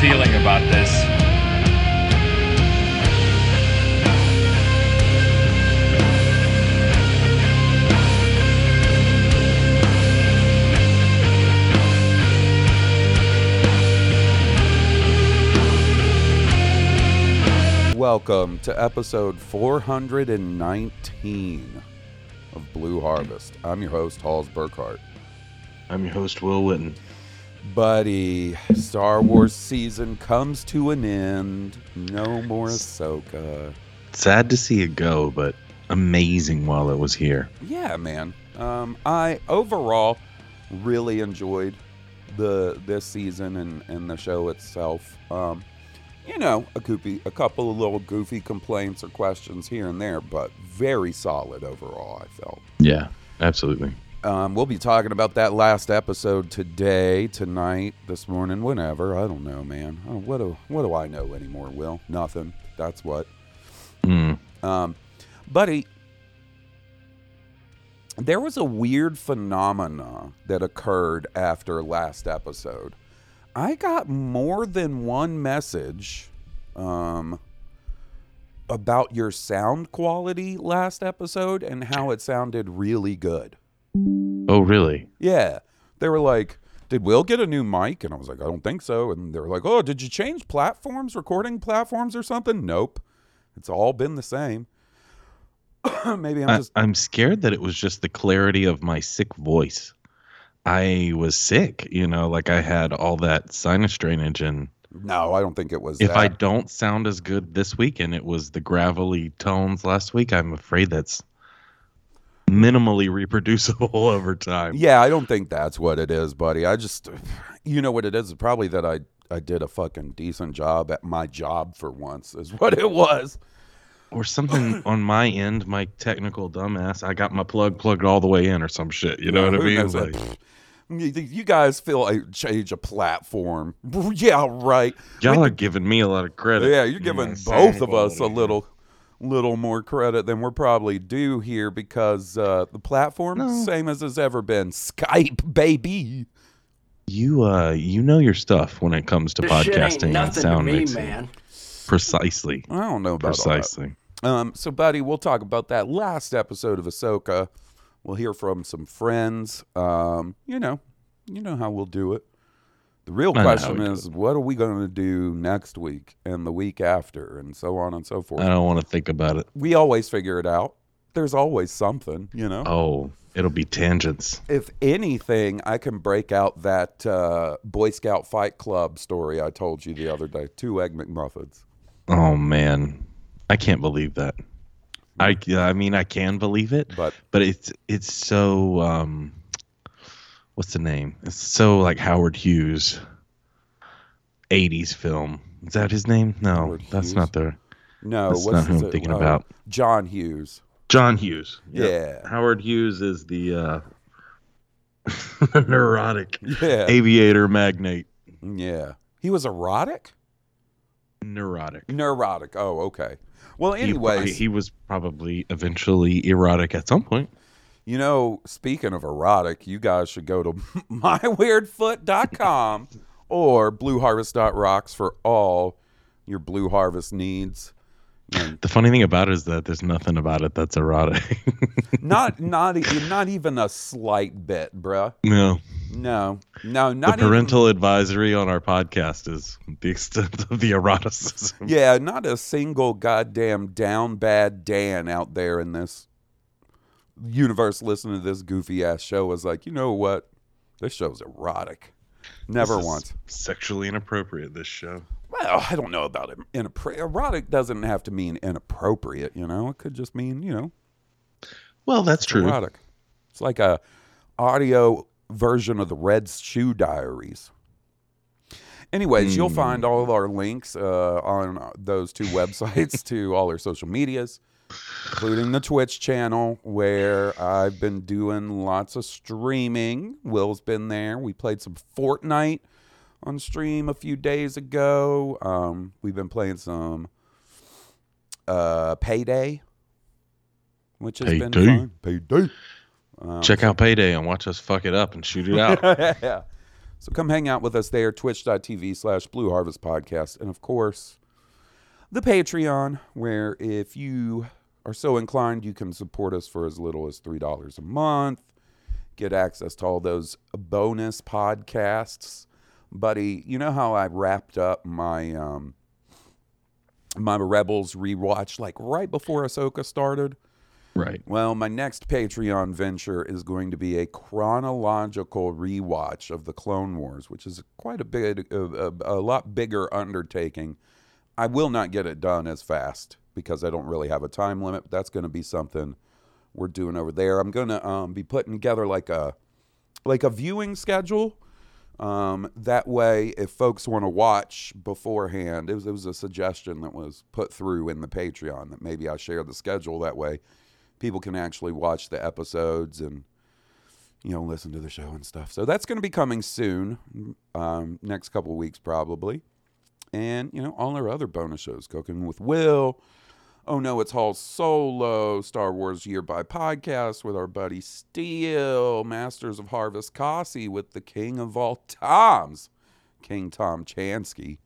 Feeling about this. Welcome to episode 419 of Blue Harvest. I'm your host, Haws Burkhart. I'm your host, Will Witten. Buddy, Star Wars season comes to an end. No more Ahsoka. Sad to see it go, but amazing while it was here. Yeah, man. Um, I overall really enjoyed the this season and, and the show itself. Um, you know, a goofy, a couple of little goofy complaints or questions here and there, but very solid overall. I felt. Yeah, absolutely. Um, we'll be talking about that last episode today, tonight, this morning, whenever. I don't know, man. Oh, what do what do I know anymore? Will nothing. That's what. Mm. Um, buddy, there was a weird phenomena that occurred after last episode. I got more than one message um, about your sound quality last episode and how it sounded really good. Oh, really? Yeah. They were like, Did Will get a new mic? And I was like, I don't think so. And they were like, Oh, did you change platforms, recording platforms or something? Nope. It's all been the same. Maybe I'm I, just. I'm scared that it was just the clarity of my sick voice. I was sick, you know, like I had all that sinus drainage, and No, I don't think it was. if I don't sound as good this week, and it was the gravelly tones last week, I'm afraid that's minimally reproducible over time. Yeah, I don't think that's what it is, buddy. I just, you know what it is? Probably that I I did a fucking decent job at my job for once, is what it was. Or something on my end, my technical dumbass, I got my plug plugged all the way in, or some shit. You know what I mean? Like, You guys feel like change a platform. Yeah, right. y'all are giving me a lot of credit. Yeah, you're giving both of us a little little more credit than we're probably due here because uh, the platform No. same as it's ever been. Skype, baby. You uh, you know your stuff when it comes to This shit ain't podcasting and nothing to sound me, mixing. man. Precisely, I don't know about all that. precisely. Um, so, buddy, we'll talk about that last episode of Ahsoka. We'll hear from some friends. Um, you know, you know how we'll do it. The real I question is, what are we going to do next week and the week after, and so on and so forth. I don't want to think about it. we always figure it out. There's always something, you know. Oh, it'll be tangents. If anything, I can break out that uh, Boy Scout Fight Club story I told you the other day. Two egg McMuffins. Oh man, I can't believe that. I I mean I can believe it, But but it's it's so um, what's the name? It's so like Howard Hughes, '80s film. Is that his name? No, Howard that's Hughes? not the no, That's what's not who I'm thinking uh, about. John Hughes. John Hughes. Yeah. Howard Hughes is the uh, neurotic Yeah. aviator magnate. Yeah. He was erotic? Neurotic. Neurotic. Oh, okay. Well, He- he, was probably eventually erotic at some point. You know, speaking of erotic, you guys should go to myweirdfoot.com or blueharvest.rocks for all your Blue Harvest needs. And The funny thing about it is that there's nothing about it that's erotic. not not not even a slight bit, bruh. no. No, no, The not even- parental advisory on our podcast is the extent of the eroticism. Yeah, not a single goddamn down bad Dan out there in this universe listening to this goofy ass show was like, you know what? This show's erotic. Never once. Sexually inappropriate, this show. Well, I don't know about it. Inappro- erotic doesn't have to mean inappropriate, you know? It could just mean, you know, Well, that's true. erotic. It's like a audio version of the Red Shoe Diaries. Anyways, you'll find all of our links uh, on those two websites to all our social medias, including the Twitch channel where I've been doing lots of streaming. Will's been there. We played some Fortnite on stream a few days ago. Um, we've been playing some uh, Payday, which has been fun. Payday. Check out Payday and watch us fuck it up and shoot it out. yeah. So come hang out with us there, twitch.tv slash Blue Harvest Podcast. And of course, the Patreon, where if you are so inclined, you can support us for as little as $3 a month, get access to all those bonus podcasts. Buddy, you know how I wrapped up my um my Rebels rewatch like right before Ahsoka started? right. Well, my next Patreon venture is going to be a chronological rewatch of the Clone Wars, which is quite a big, a, a, a lot bigger undertaking. I will not get it done as fast because I don't really have a time limit. But that's going to be something we're doing over there. I'm going to um, be putting together like a like a viewing schedule. Um, that way, if folks want to watch beforehand, it was, it was a suggestion that was put through in the Patreon that maybe I share the schedule that way people can actually watch the episodes and you know listen to the show and stuff so that's going to be coming soon um, next couple weeks probably and you know all our other bonus shows cooking with will oh no it's Haws Solo star wars year by podcast with our buddy steele masters of harvest Kasi with the king of all toms king tom chansky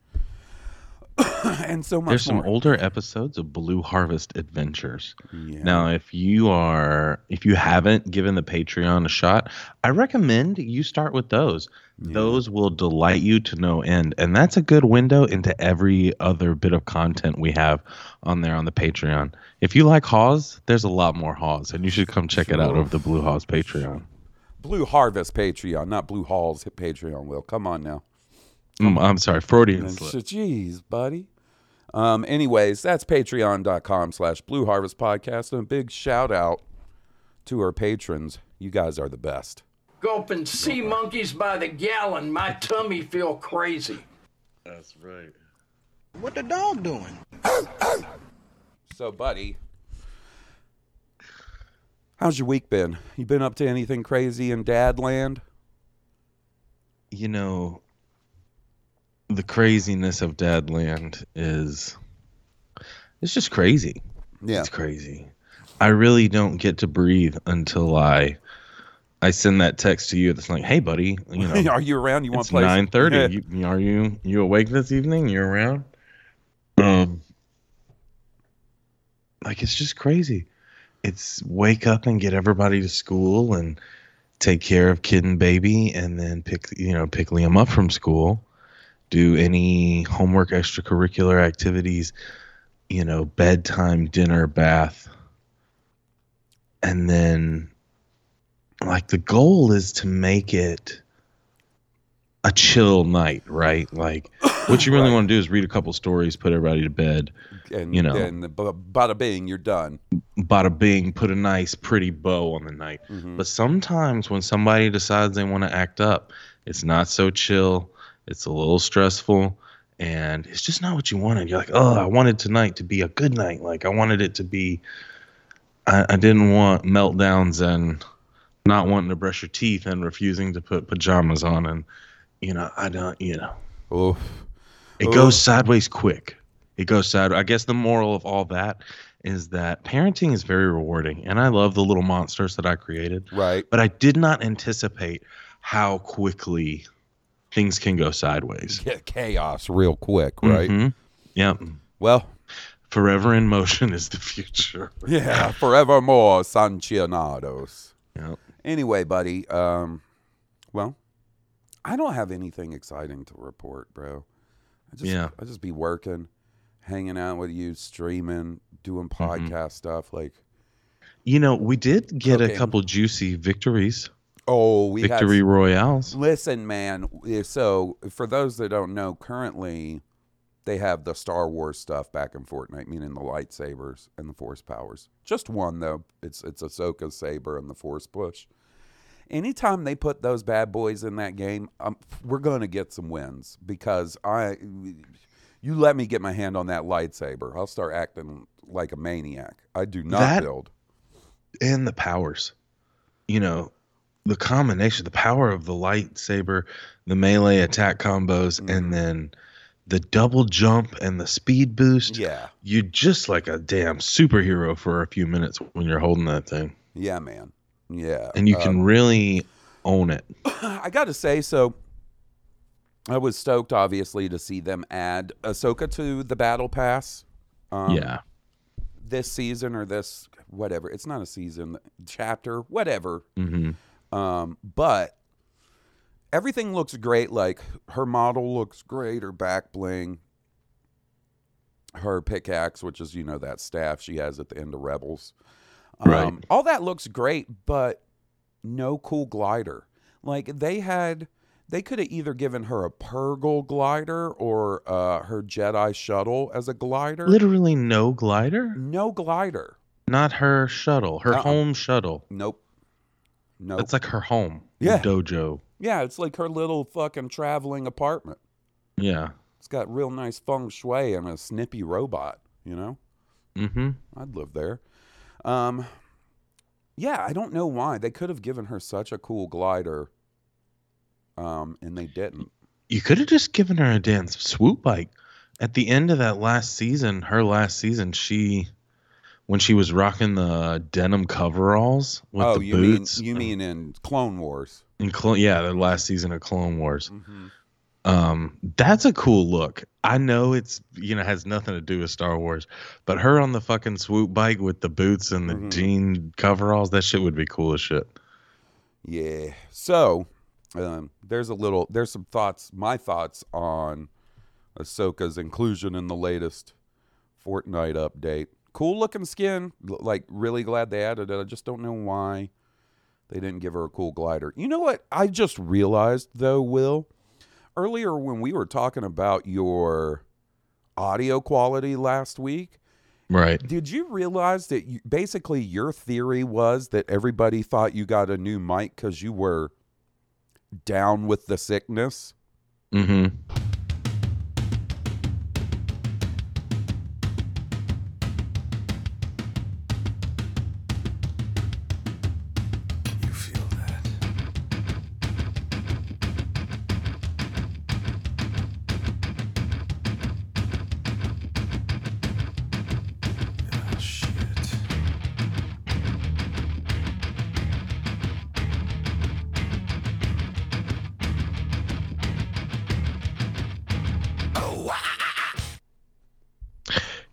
and so much There's some older episodes of Blue Harvest Adventures. Yeah. Now, if you are if you haven't given the Patreon a shot, I recommend you start with those. Those will delight you to no end. And that's a good window into every other bit of content we have on there on the Patreon. If you like Haws, there's a lot more Haws, and you should come check it out over the Blue Haws Patreon. Blue Harvest Patreon, not Blue Hall's Patreon. Will come on now. Mm, I'm sorry, Freudian slip. Jeez, buddy. Um, anyways, that's patreon.com slash Blue Harvest Podcast. And a big shout out to our patrons. You guys are the best. Gulping sea monkeys by the gallon, my tummy feel crazy. That's right. What the dog doing? So, buddy, how's your week been? You been up to anything crazy in Dadland? you know, the craziness of Deadland is it's just crazy. Yeah. It's crazy. I really don't get to breathe until I I send that text to you that's like, "Hey, buddy, you know, are you around? You want to play? some- nine thirty. Yeah. You, are you you awake this evening? You're around?" Um, like it's just crazy. It's wake up and get everybody to school and take care of kid and baby, and then pick you know pick Liam up from school, do any homework, extracurricular activities, you know, bedtime, dinner, bath, and then like the goal is to make it a chill night, right? Like what you really want to do is read a couple stories, put everybody to bed, and you know. and bada bing, you're done. bada bing, put a nice pretty bow on the night. Mm-hmm. But sometimes when somebody decides they want to act up, it's not so chill. It's a little stressful and it's just not what you wanted. You're like, oh, I wanted tonight to be a good night. Like I wanted it to be I, I didn't want meltdowns and not wanting to brush your teeth and refusing to put pajamas on and you know, I don't you know. Oof. It goes sideways quick. It goes sideways. I guess the moral of all that is that parenting is very rewarding, and I love the little monsters that I created. Right. But I did not anticipate how quickly things can go sideways. Get chaos real quick, right? Mhm. Yep. Well, Forever in motion is the future. yeah, forevermore, Sanchionados. Yep. Anyway, buddy, um, well, I don't have anything exciting to report, bro. I just, Yeah. I just be working, hanging out with you, streaming, doing Mm-hmm. podcast stuff. Like, You know, we did get Okay. a couple juicy victories, oh, we victory had. royales. Listen, man. eh, So, for those that don't know, currently they have the Star Wars stuff back in Fortnite, meaning the lightsabers and the Force powers. Just one though. It's it's Ahsoka's saber and the Force push. Anytime they put those bad boys in that game, um, we're gonna get some wins because I. You let me get my hand on that lightsaber, I'll start acting like a maniac. I do not That- build. and the powers. You know, the combination, the power of the lightsaber, the melee attack combos, Mm-hmm. and then the double jump and the speed boost. Yeah, You're just like a damn superhero for a few minutes when you're holding that thing. yeah, man. Yeah, And you Um, can really own it. I got to say, so I was stoked, obviously, to see them add Ahsoka to the Battle Pass. Um, yeah. This season or this, whatever. It's not a season, chapter, whatever. hmm Um, but everything looks great. Like her model looks great, her back bling, her pickaxe, which is, you know, that staff she has at the end of Rebels. Um, Right. All that looks great, but no cool glider. Like they had, they could have either given her a Purrgil glider or uh, her Jedi shuttle as a glider. Literally no glider? no glider. Not her shuttle, her Uh-uh. home shuttle. Nope. Nope. It's like her home. the Yeah. dojo. yeah, it's like her little fucking traveling apartment. Yeah. It's got real nice feng shui and a snippy robot, you know? Mm-hmm. I'd live there. Um yeah, I don't know why. They could have given her such a cool glider. Um, and they didn't. You could have just given her a dance swoop bike. At the end of that last season, her last season, she when she was rocking the denim coveralls with oh, the you boots. mean you mean in Clone Wars. in Clo- yeah, the last season of Clone Wars. Mm-hmm. Um, that's a cool look. I know it's you know has nothing to do with Star Wars, but her on the fucking swoop bike with the boots and the Mhm. jean coveralls, that shit would be cool as shit. Yeah. So, um, there's a little, there's some thoughts, my thoughts on Ahsoka's inclusion in the latest Fortnite update. Cool looking skin. Like, really glad they added it. I just don't know why they didn't give her a cool glider. You know what? I just realized, though, Will, earlier when we were talking about your audio quality last week, Right. did you realize that you, basically your theory was that everybody thought you got a new mic because you were down with the sickness? Mm-hmm.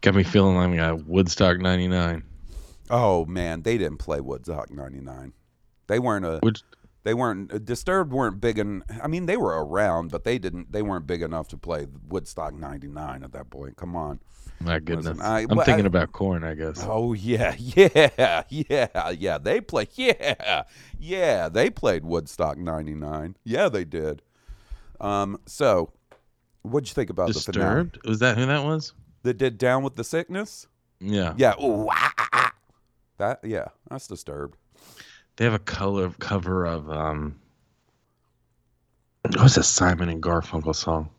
Got me feeling like a Woodstock '99. Oh man, they didn't play Woodstock '99. They weren't a. Which They weren't uh, Disturbed. weren't big and I mean they were around, but they didn't. They weren't big enough to play Woodstock '99 at that point. Come on. my goodness, I- I'm well, thinking I- about Korn. I guess. Oh yeah, yeah, yeah, yeah. They play, yeah, yeah. They played Woodstock '99. Yeah, they did. Um. So, what'd you think about the finale? Disturbed? Was that who that was? That did Down with the Sickness? Yeah. Yeah. Ooh, ah, ah, ah. That yeah. That's Disturbed. They have a color cover of um. What's a Simon and Garfunkel song?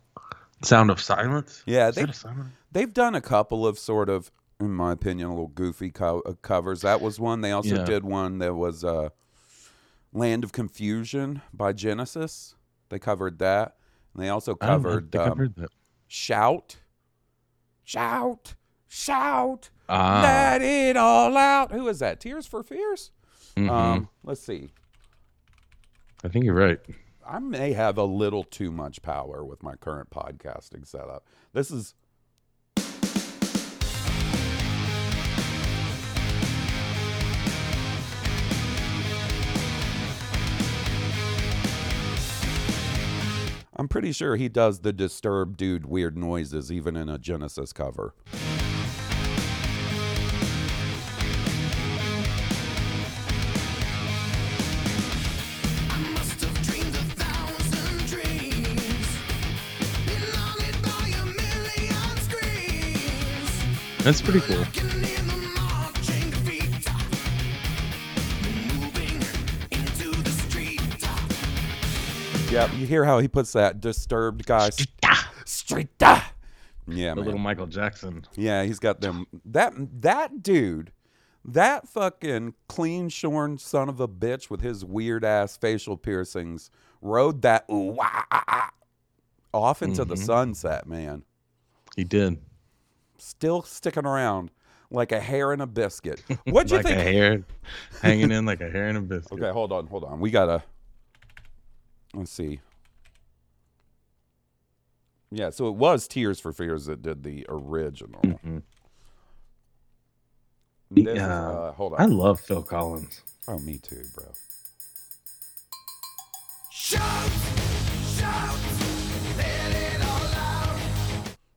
Sound of Silence. Yeah, Is they that a Simon? they've done a couple of sort of, in my opinion, a little goofy co- uh, covers. That was one. They also Yeah. did one that was uh, "Land of Confusion" by Genesis. They covered that. And they also don't covered I've um, that. "Shout, Shout, Shout, Ah. Let It All Out." Who is that? Tears for Fears. Mhm. Um, let's see. I think you're right. I may have a little too much power with my current podcasting setup. This is I'm pretty sure he does the disturbed dude weird noises even in a Genesis cover. That's pretty cool. Yeah, you hear how he puts that disturbed guy. Streeta. Yeah, The man. little Michael Jackson. Yeah, he's got them. That that dude, that fucking clean shorn son of a bitch with his weird ass facial piercings rode that ooh, wah, ah, ah, off into the Mhm. sunset, man. He did. Still sticking around like a hair in a biscuit. What'd you like think? a hair hanging in like a hair in a biscuit. Okay, hold on, hold on. We gotta. Let's see. Yeah, so it was Tears for Fears that did the original. Mhm. This is, Yeah. uh, hold I love Phil Collins. Oh, me too, bro.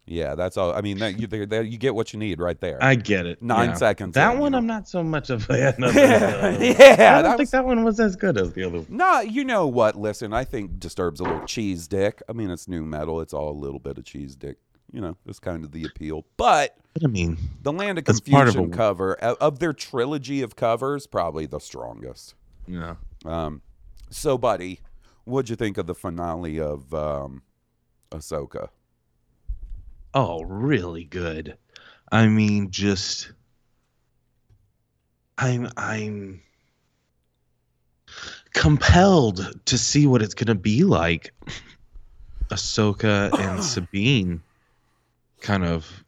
Yeah, that's all. I mean, that, you, there- there- you get what you need right there. I get it. Nine yeah. seconds That in, one, you I'm not so much of a fan of. Yeah, I don't think was- that one was as good as the other one. No, you know what? Listen, I think Disturbs a little cheese dick. I mean, it's nu metal. It's all a little bit of cheese dick. You know, it's kind of the appeal. But I mean, the Land of part of Confusion a- cover of of their trilogy of covers, probably the strongest. yeah. Um, so, buddy, what'd you think of the finale of um, Ahsoka? Oh, really good. I mean, just I'm I'm compelled to see what it's gonna be like. Ahsoka and Sabine kind of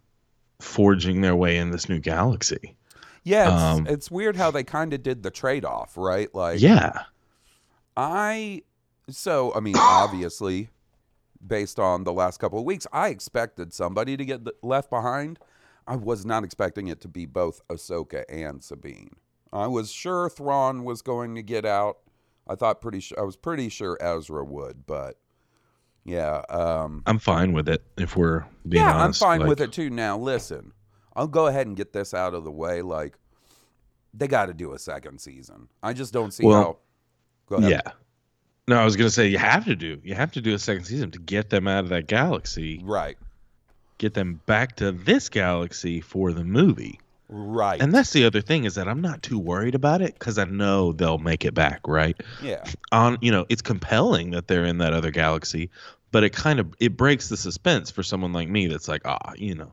forging their way in this new galaxy. Yeah, it's, Um, it's weird how they kind of did the trade off, right? Like, Yeah. I so I mean obviously based on the last couple of weeks I expected somebody to get left behind. I was not expecting it to be both Ahsoka and Sabine. I was sure Thrawn was going to get out. I thought pretty sure I was pretty sure Ezra would, but yeah, um I'm fine with it if we're being yeah, honest. I'm fine with it too. Now, listen, I'll go ahead and get this out of the way. Like, they got to do a second season. I just don't see Well, how. Go ahead. Yeah. No, I was gonna say you have to do. You have to do a second season to get them out of that galaxy. Right. Get them back to this galaxy for the movie. Right. And that's the other thing is that I'm not too worried about it because I know they'll make it back, right? yeah. On you know, it's compelling that they're in that other galaxy, but it kind of it breaks the suspense for someone like me that's like, ah, you know,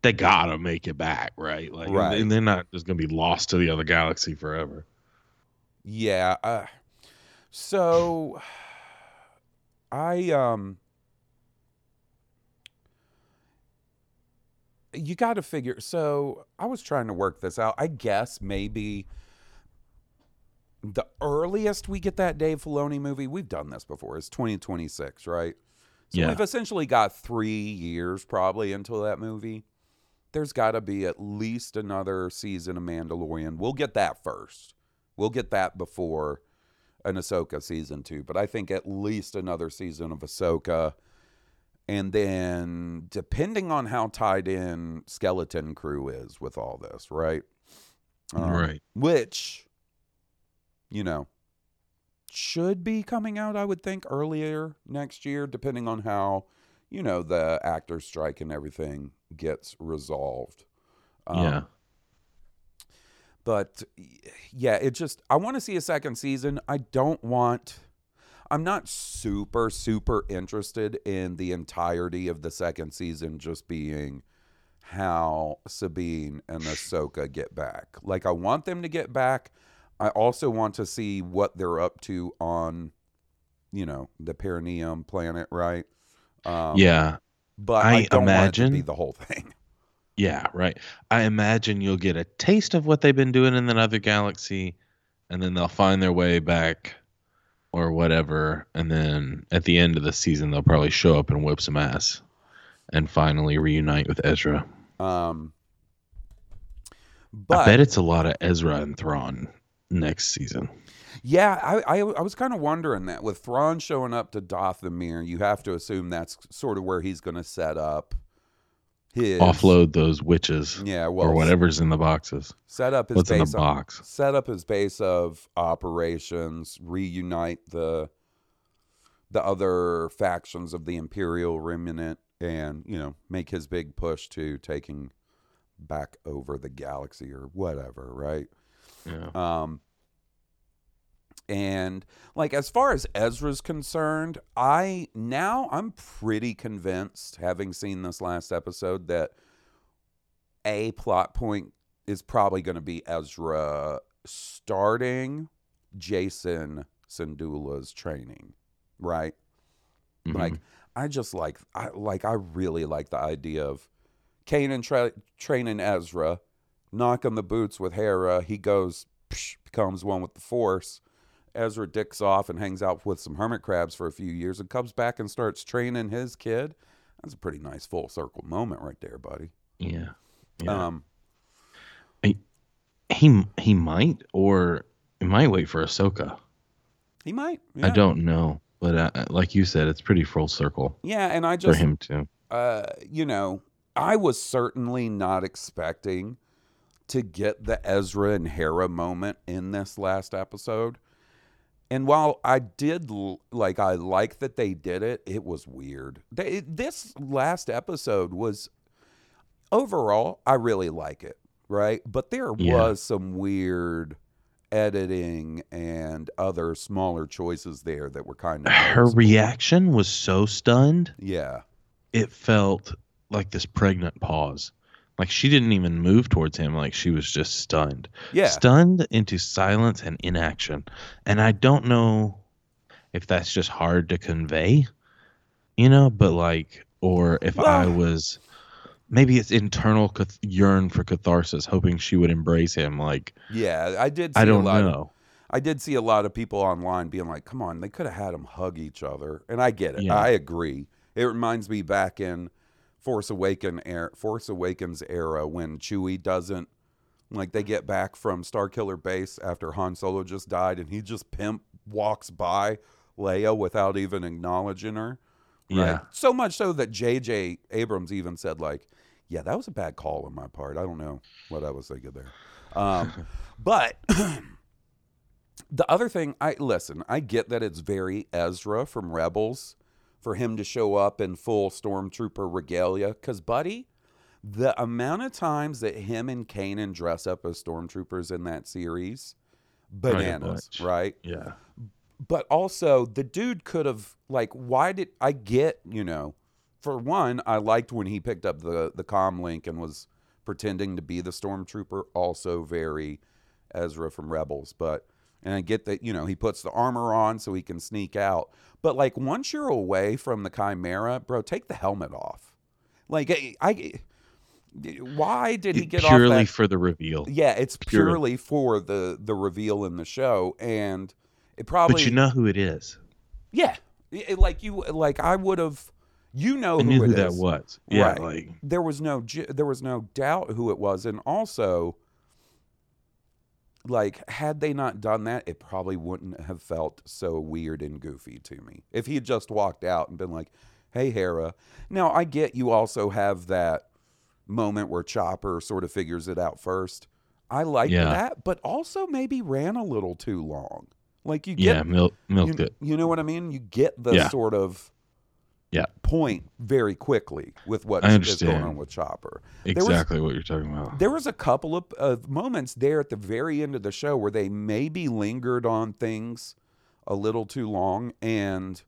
they gotta make it back, right? Like, Right. and they're not just gonna be lost to the other galaxy forever. Yeah. Uh, so I um you got to figure so I was trying to work this out. I guess maybe the earliest we get that Dave Filoni movie, we've done this before, is 2026, right? So Yeah. we've essentially got 3 years probably until that movie. There's got to be at least another season of Mandalorian. We'll get that first. We'll get that before an Ahsoka season two, but I think at least another season of Ahsoka. And then, depending on how tied in Skeleton Crew is with all this, right? Um, Right. Which, you know, should be coming out, I would think, earlier next year, depending on how, you know, the actor strike and everything gets resolved. Um, yeah. But yeah, it just I want to see a second season. I don't want I'm not super super interested in the entirety of the second season just being how Sabine and Ahsoka get back. Like I want them to get back. I also want to see what they're up to on you know, the Perineum planet, right? Um, yeah. But I, I don't want it to be imagine- the whole thing. Yeah, right. I imagine you'll get a taste of what they've been doing in another galaxy, and then they'll find their way back or whatever. And then at the end of the season, they'll probably show up and whip some ass and finally reunite with Ezra. Um but I bet it's a lot of Ezra and Thrawn next season. Yeah, I, I, I was kind of wondering that with Thrawn showing up to Dathomir, you have to assume that's sort of where he's going to set up his Offload those witches. Yeah, well, or whatever's in the boxes. set up his What's in the base of- box? set up his base of operations, reunite the the other factions of the Imperial Remnant, and you know make his big push to taking back over the galaxy or whatever, right? Yeah. Um, and like as far as Ezra's concerned, I now I'm pretty convinced, having seen this last episode, that a plot point is probably going to be Ezra starting Jacen Syndulla's training, right? Mhm. Like I just like I like I really like the idea of Kanan tra- training Ezra, knocking the boots with Hera. He goes psh, becomes one with the Force. Ezra dicks off and hangs out with some hermit crabs for a few years and comes back and starts training his kid. That's a pretty nice full circle moment right there, buddy. yeah. Yeah. Um, he he might, or he might wait for Ahsoka. he might. I don't know, but uh, like you said, it's pretty full circle Yeah, and I just for him too. uh, you know, I was certainly not expecting to get the Ezra and Hera moment in this last episode. And while I did like, I like that they did it, it was weird. They, this last episode was overall, I really like it, right? But there Yeah. was some weird editing and other smaller choices there that were kind of Her reaction was so stunned. yeah, It felt like this pregnant pause. Like she didn't even move towards him. Like she was just stunned. yeah. Stunned into silence and inaction. And I don't know if that's just hard to convey, you know, but like, or if I was, maybe it's internal cath- yearn for catharsis, hoping she would embrace him. Like, Yeah, I did. See I don't a lot Of, know. I did see a lot of people online being like, "Come on, they could have had them hug each other," and I get it. Yeah. I agree. It reminds me back in Force Awaken era, Force Awakens era when Chewie doesn't like they get back from Starkiller Base after Han Solo just died, and he just pimp walks by Leia without even acknowledging her. Right? Yeah. So much so that J.J. Abrams even said like, "Yeah, that was a bad call on my part. I don't know what I was thinking there." Um, but the other thing, I listen. I get that it's very Ezra from Rebels for him to show up in full stormtrooper regalia. Because, buddy, the amount of times that him and Kanan dress up as stormtroopers in that series, oh, bananas, right? Yeah. but also the dude could have like why did i get you know for one i liked when he picked up the the com link and was pretending to be the stormtrooper also very ezra from rebels but and i get that you know he puts the armor on so he can sneak out but like once you're away from the Chimaera bro take the helmet off like i, I why did he get Purely off that for the reveal. yeah it's Pure- purely for the the reveal in the show and it probably But you know who it is. yeah, It- like you, like I would have, you know, I who knew it who that is. was. Yeah, Right. like There was no, there was no doubt who it was, and also, like, had they not done that, it probably wouldn't have felt so weird and goofy to me. If he had just walked out and been like, "Hey, Hera," now I get you also have that moment where Chopper sort of figures it out first. I like Yeah. that, but also maybe ran a little too long. Like you get yeah, milk, milked you, it. you know what I mean? You get the Yeah. sort of Yeah. point very quickly with what I is going on with Chopper. There was- Exactly what you're talking about. There was a couple of, of moments there at the very end of the show where they maybe lingered on things a little too long, and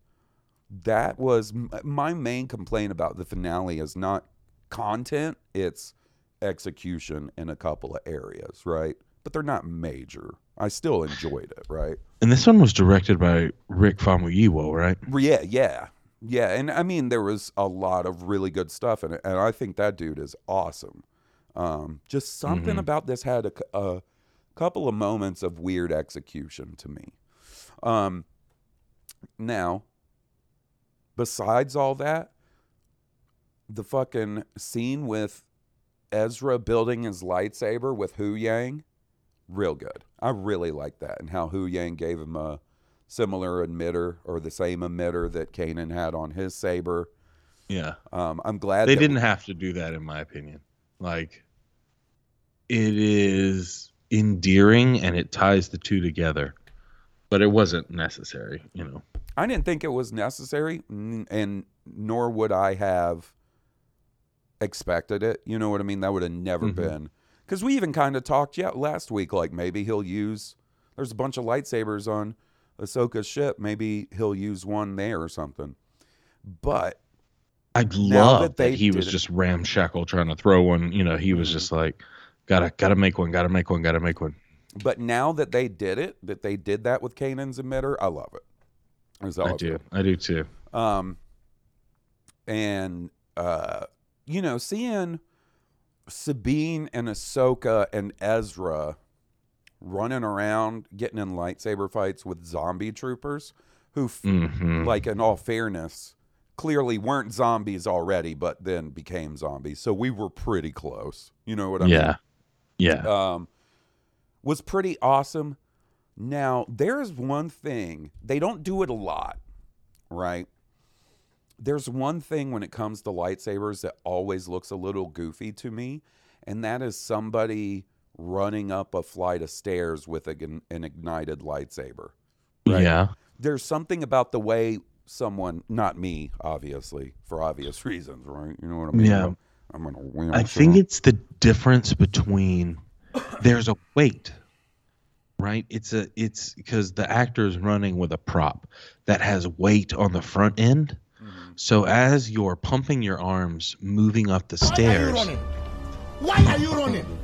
that was my main complaint about the finale is not content; it's execution in a couple of areas, right? But they're not major. I still enjoyed it, right? And this one was directed by Rick Famuyiwa, right? Yeah, yeah, yeah. And I mean, there was a lot of really good stuff in it, and I think that dude is awesome. Um, just something Mhm. about this had a couple of moments of weird execution to me. Um, now, besides all that, the fucking scene with Ezra building his lightsaber with Huyang real good. I really like that, and how Huyang gave him a similar emitter or the same emitter that Kanan had on his saber. Yeah. Um, I'm glad They didn't have to do that, in my opinion. Like, it is endearing and it ties the two together, but it wasn't necessary, you know. I didn't think it was necessary, and nor would I have expected it. You know what I mean? That would have never Mhm. been. Because we even kind of talked yeah, last week, like maybe he'll use. There's a bunch of lightsabers on Ahsoka's ship. Maybe he'll use one there or something. But I Now love that that, he was it- just ramshackle trying to throw one. You know, he was Mhm. just like, gotta gotta make one, gotta make one, gotta make one. but now that they did it, that they did that with Kanan's emitter, I love it. I do, got. I do too. Um, and uh, you know, seeing Sabine and Ahsoka and Ezra running around, getting in lightsaber fights with zombie troopers, who, f- Mhm. like, in all fairness, clearly weren't zombies already, but then became zombies. So we were pretty close. You know what I mean yeah, yeah. Um, was pretty awesome. Now, there's one thing, they don't do it a lot, right? There's one thing when it comes to lightsabers that always looks a little goofy to me, and that is somebody running up a flight of stairs with a, an ignited lightsaber. right? Yeah. There's something about the way someone, not me, obviously, for obvious reasons, right? You know what I mean? Yeah. I'm gonna win. I think it's the difference between there's a weight, right? It's a it's because the actor is running with a prop that has weight on the front end. Mm-hmm. So as you're pumping your arms, moving up the stairs, Why are you running?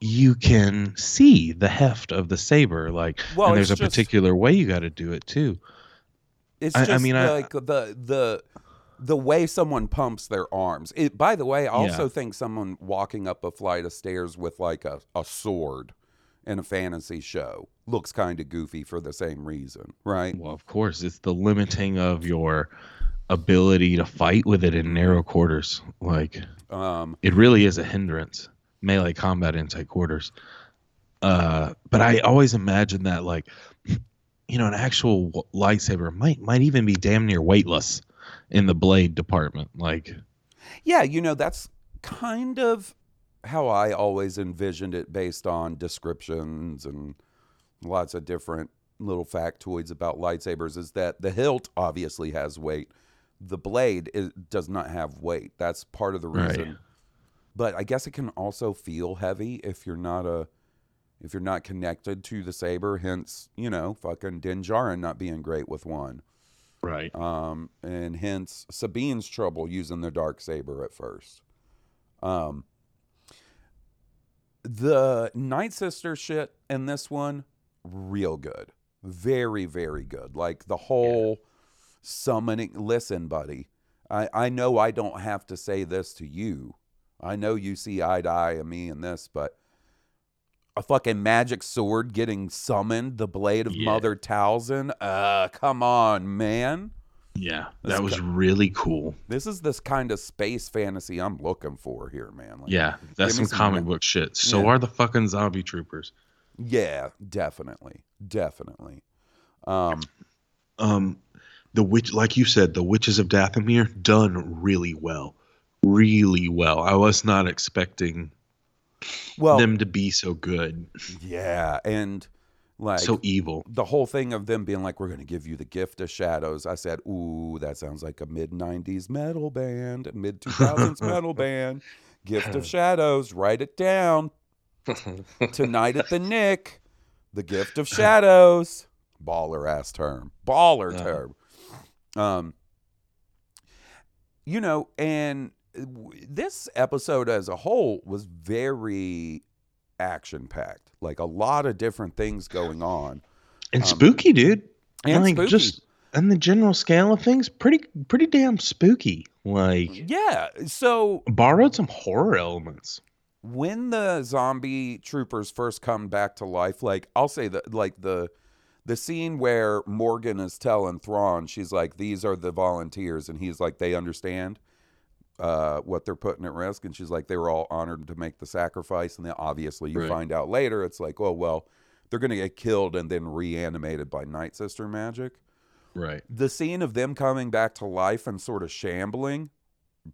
You can see the heft of the saber. Like, Well, and there's a just- particular way you got to do it too. It's I- I just mean, I- like the the the way someone pumps their arms. It, by the way, I also Yeah. think someone walking up a flight of stairs with like a, a sword in a fantasy show looks kind of goofy for the same reason, right? Well, of course, it's the limiting of your ability to fight with it in narrow quarters. Like, Um, it really is a hindrance melee combat in tight quarters uh but i always imagine that like you know an actual lightsaber might might even be damn near weightless in the blade department like yeah, you know that's kind of how I always envisioned it based on descriptions and lots of different little factoids about lightsabers is that the hilt obviously has weight. The blade is, does not have weight. That's part of the Right. But I guess it can also feel heavy if you're not a if you're not connected to the saber, hence, you know, fucking Din Djarin not being great with one. right Um, and hence Sabine's trouble using the dark saber at first. Um, the Night Sister shit in this one, real good, very very good. Like the whole summoning. Listen, buddy, I I know I don't have to say this to you. I know you see eye to eye of me in this, but a fucking magic sword getting summoned, the blade of Yeah. Mother Talzin. Uh, come on, man. yeah That's that was ki- really cool This is this kind of space fantasy I'm looking for here, man. Like, yeah that's give me some comic ma- book shit so Yeah. are the fucking zombie troopers Yeah, definitely, definitely. Um, um the witch like you said the witches of dathomir done really well really well i was not expecting well, them to be so good yeah, and like so evil the whole thing of them being like, "We're going to give you the gift of shadows." I said, "Ooh, that sounds like a mid '90s metal band, mid 2000s metal band." Gift of shadows. Write it down. Tonight at the Nick, the gift of shadows. Baller ass term. Baller term. Um, you know, and this episode as a whole was very action packed. Like a lot of different things going on. and Um, spooky dude and like spooky. just on the general scale of things pretty pretty damn spooky like Yeah. So borrowed some horror elements when the zombie troopers first come back to life, like I'll say that like the the scene where Morgan is telling Thrawn, she's like, These are the volunteers, and he's like, They understand. Uh, what they're putting at risk, and she's like, they were all honored to make the sacrifice, and then obviously you Right. find out later, it's like, oh well, they're gonna get killed and then reanimated by Night Sister magic. Right. The scene of them coming back to life and sort of shambling,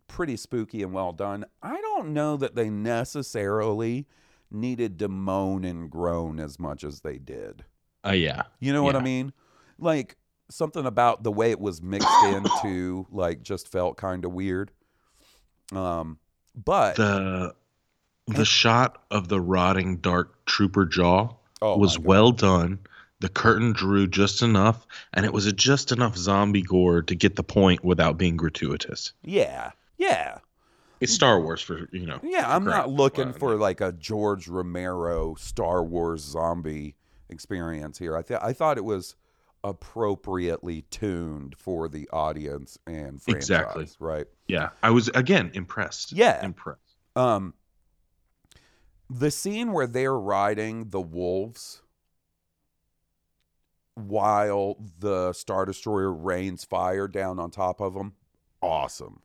pretty spooky and well done. I don't know that they necessarily needed to moan and groan as much as they did. Uh, yeah. You know what I mean? Like something about the way it was mixed into like just felt kind of weird. Um but The the shot of the rotting dark trooper jaw Oh, was well done. The curtain drew just enough, and it was a just enough zombie gore to get the point without being gratuitous. yeah. Yeah. It's Star Wars for you know. Yeah, I'm not looking for like a George Romero Star Wars zombie experience here. I th- I thought it was appropriately tuned for the audience and franchise, Exactly. right? Yeah, I was again impressed. Yeah. impressed. Um the scene where they're riding the wolves while the star destroyer rains fire down on top of them awesome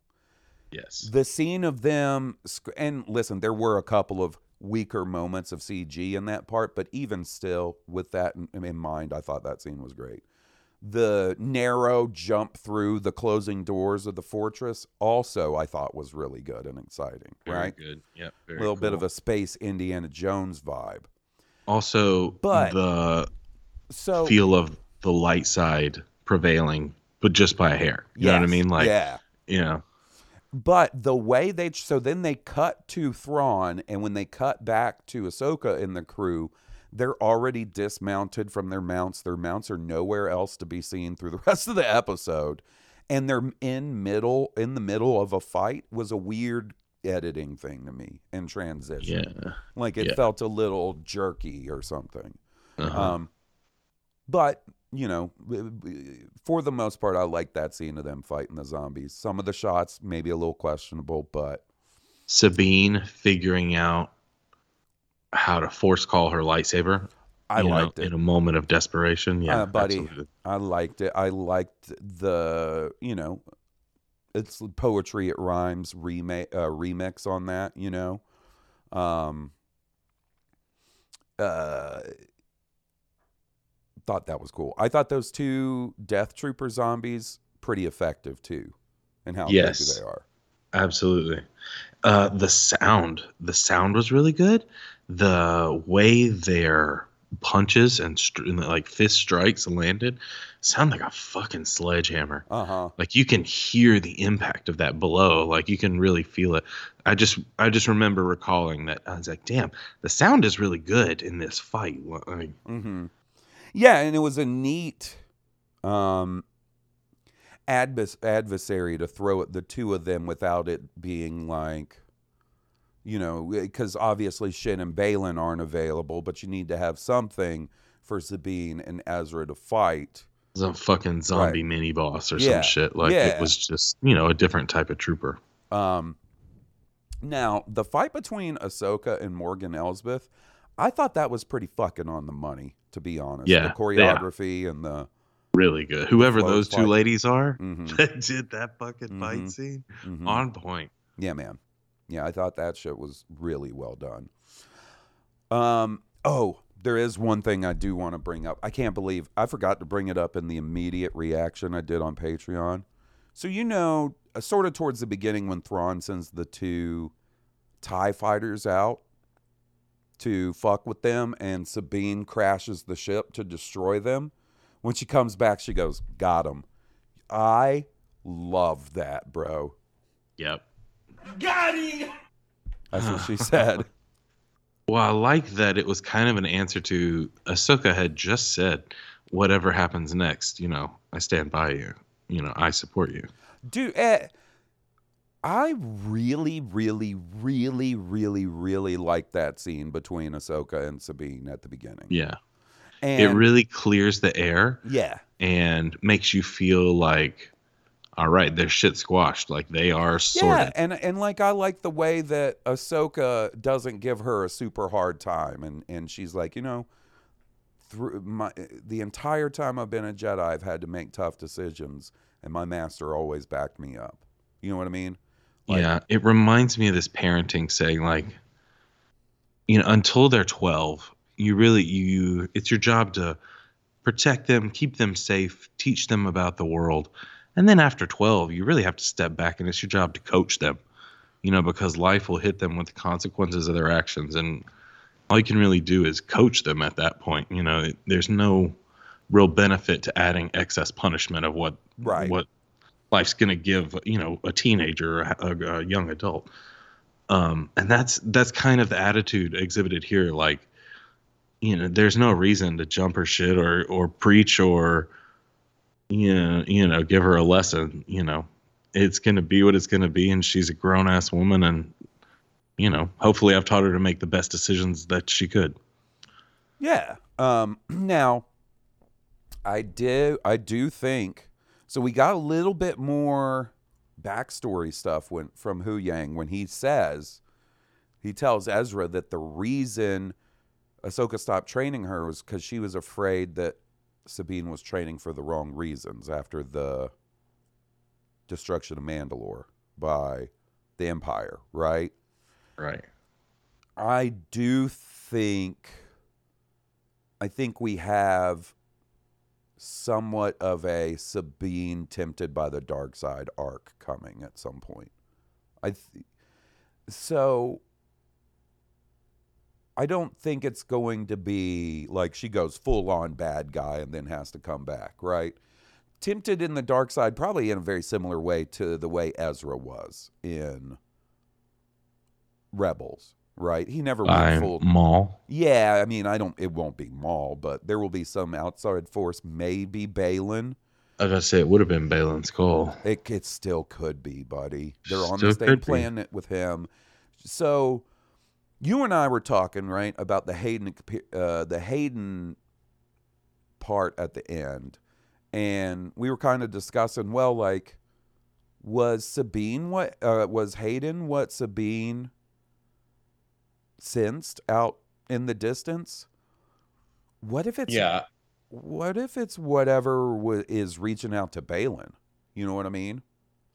Yes. the scene of them and listen there were a couple of weaker moments of cg in that part but even still with that in, in mind i thought that scene was great the narrow jump through the closing doors of the fortress also i thought was really good and exciting Very right good. Yep. a little bit of a space indiana jones vibe also But- the so feel of the light side prevailing, but just by a hair. You know what I mean? Like, yeah you know, But the way they so then they cut to Thrawn, and when they cut back to Ahsoka and the crew, they're already dismounted from their mounts. Their mounts are nowhere else to be seen through the rest of the episode, and they're in middle in the middle of a fight was a weird editing thing to me in transition. yeah. Like it Yeah. felt a little jerky or something. Uh-huh. Um, but you know, for the most part, I like that scene of them fighting the zombies. Some of the shots maybe a little questionable, but Sabine figuring out how to force call her lightsaber. I you know, liked it. in a moment of desperation. Yeah, uh, buddy, absolutely. I liked it. I liked the you know, it's poetry. It rhymes. Remake uh, remix on that. You know, um, uh, thought that was cool. I thought those two Death Trooper zombies pretty effective too, and how Yes. they are. Absolutely. Uh, the sound, the sound was really good. The way their punches and, str- and like fist strikes landed sound like a fucking sledgehammer. Uh huh. Like you can hear the impact of that blow. Like you can really feel it. I just, I just remember recalling that. I was like, damn, the sound is really good in this fight. Like, hmm Yeah, and it was a neat um, advers- adversary to throw at the two of them without it being like, you know, because obviously Shin and Baylan aren't available, but you need to have something for Sabine and Ezra to fight. some fucking zombie mini boss or Yeah. some shit. Like Yeah. it was just, you know, a different type of trooper. Um, now, the fight between Ahsoka and Morgan Elsbeth, I thought that was pretty fucking on the money, to be honest. Yeah, The yeah. choreography and the. Really good. Whoever those two fight. ladies are Mhm. that did that fucking Mhm. fight scene mhm. on point. Yeah, man. Yeah, I thought that shit was really well done. Um, oh, there is one thing I do want to bring up. I can't believe I forgot to bring it up in the immediate reaction I did on Patreon. So you know, uh, sort of towards the beginning when Thrawn sends the two Tie fighters out to fuck with them, and Sabine crashes the ship to destroy them. When she comes back, she goes, "Got him." I love that, bro. Yep. That's what she said. Well, I like that it was kind of an answer to Ahsoka had just said, "Whatever happens next, you know, I stand by you. You know, I support you." Dude, eh, I really, really, really, really, really like that scene between Ahsoka and Sabine at the beginning. Yeah, And it really clears the air yeah, and makes you feel like, all right, they're shit squashed. Like they are yeah, sorted. and and like I like the way that Ahsoka doesn't give her a super hard time, and and she's like, you know, through my the entire time I've been a Jedi, I've had to make tough decisions, and my master always backed me up. You know what I mean? yeah, it reminds me of this parenting saying like you know, until they're 12, you really you it's your job to protect them, keep them safe, teach them about the world. And then after 12, you really have to step back and it's your job to coach them. You know, because life will hit them with the consequences of their actions and all you can really do is coach them at that point. You know, there's no real benefit to adding excess punishment of what Right. what life's going to give you know a teenager or a, a young adult um and that's that's kind of the attitude exhibited here like you know there's no reason to jump or shit or or preach or you know you know give her a lesson you know it's going to be what it's going to be and she's a grown ass woman and you know hopefully i've taught her to make the best decisions that she could Yeah. Um, now, I do. I do think so. We got a little bit more backstory stuff when from Huyang when he says he tells Ezra that the reason Ahsoka stopped training her was because she was afraid that Sabine was training for the wrong reasons after the destruction of Mandalore by the Empire, right? right I do think I think we have somewhat of a Sabine tempted by the dark side arc coming at some point. I th- so I don't think it's going to be like she goes full on bad guy and then has to come back, right? Tempted in the dark side, probably in a very similar way to the way Ezra was in Rebels, right? He never went full. Maul. Yeah, I mean, I don't. It won't be Maul, but there will be some outside force. Maybe Baylan. I gotta say, it would have been Baylan's call. It, it still could be, buddy. They're on Still the same be. planet with him. So, you and I were talking right about the Hayden, uh, the Hayden part at the end, and we were kind of discussing. Well, like, was Sabine what? Uh, was Hayden what Sabine sensed out in the distance? What if it's Yeah, what if it's whatever wa- is reaching out to Baylan? You know what I mean?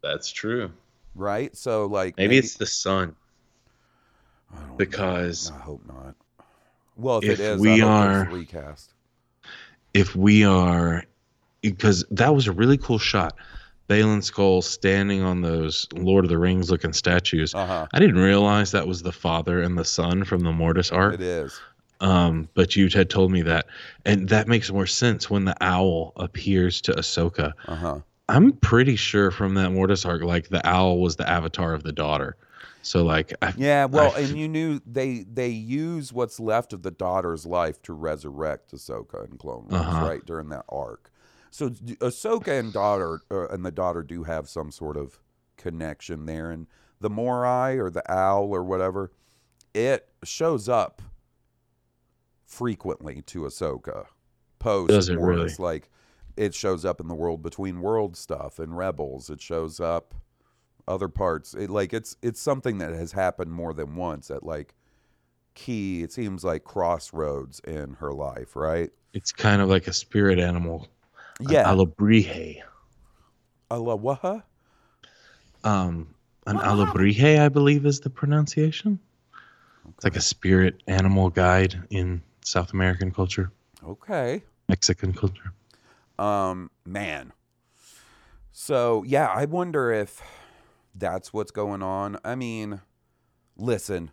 that's true. Right? So like Maybe, it's the sun I don't know. because I hope not. Well, if, if it is, we are- recast. if we are because that was a really cool shot. Baylan Skoll standing on those Lord of the Rings looking statues. Uh huh. I didn't realize that was the father and the son from the Mortis arc. It is. Um, but you had told me that, and that makes more sense when the owl appears to Ahsoka. Uh huh. I'm pretty sure from that Mortis arc, like the owl was the avatar of the daughter. So like, I, Yeah. Well, I- and you knew they they use what's left of the daughter's life to resurrect Ahsoka and Clone Wars, Uh-huh. right during that arc. So Ahsoka and daughter uh, and the daughter do have some sort of connection there, and the Morai or the owl or whatever, it shows up frequently to Ahsoka post Does it really? Like it shows up in the world between world stuff and Rebels. It shows up other parts. It like it's it's something that has happened more than once at like key. It seems like crossroads in her life, right? it's kind of like a spirit animal. an Yeah. Alebrije. Alawaha. Um, an Alebrije, I believe, is the pronunciation. It's like a spirit animal guide in South American culture, Okay. Mexican culture. Um, man. So yeah, I wonder if that's what's going on. I mean, listen,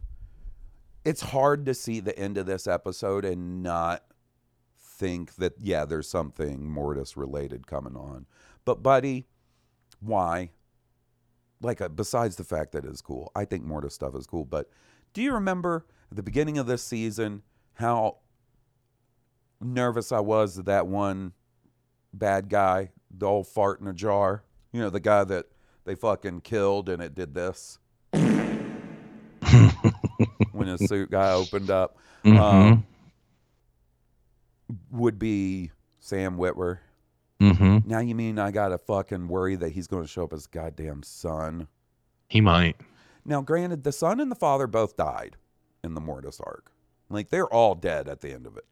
it's hard to see the end of this episode and not think that yeah, there's something Mortis related coming on. But buddy, why? Like uh, besides the fact that it's cool, I think Mortis stuff is cool. But do you remember at the beginning of this season how nervous I was that that one bad guy, the old fart in a jar. You know, the guy that they fucking killed and it did this when his suit guy opened up. Mhm. Um, would be Sam Witwer. mm-hmm. Now you mean I gotta fucking worry that he's to show up as goddamn son? He might. Now, granted, the son and the father both died in the Mortis arc. Like they're all dead at the end of it,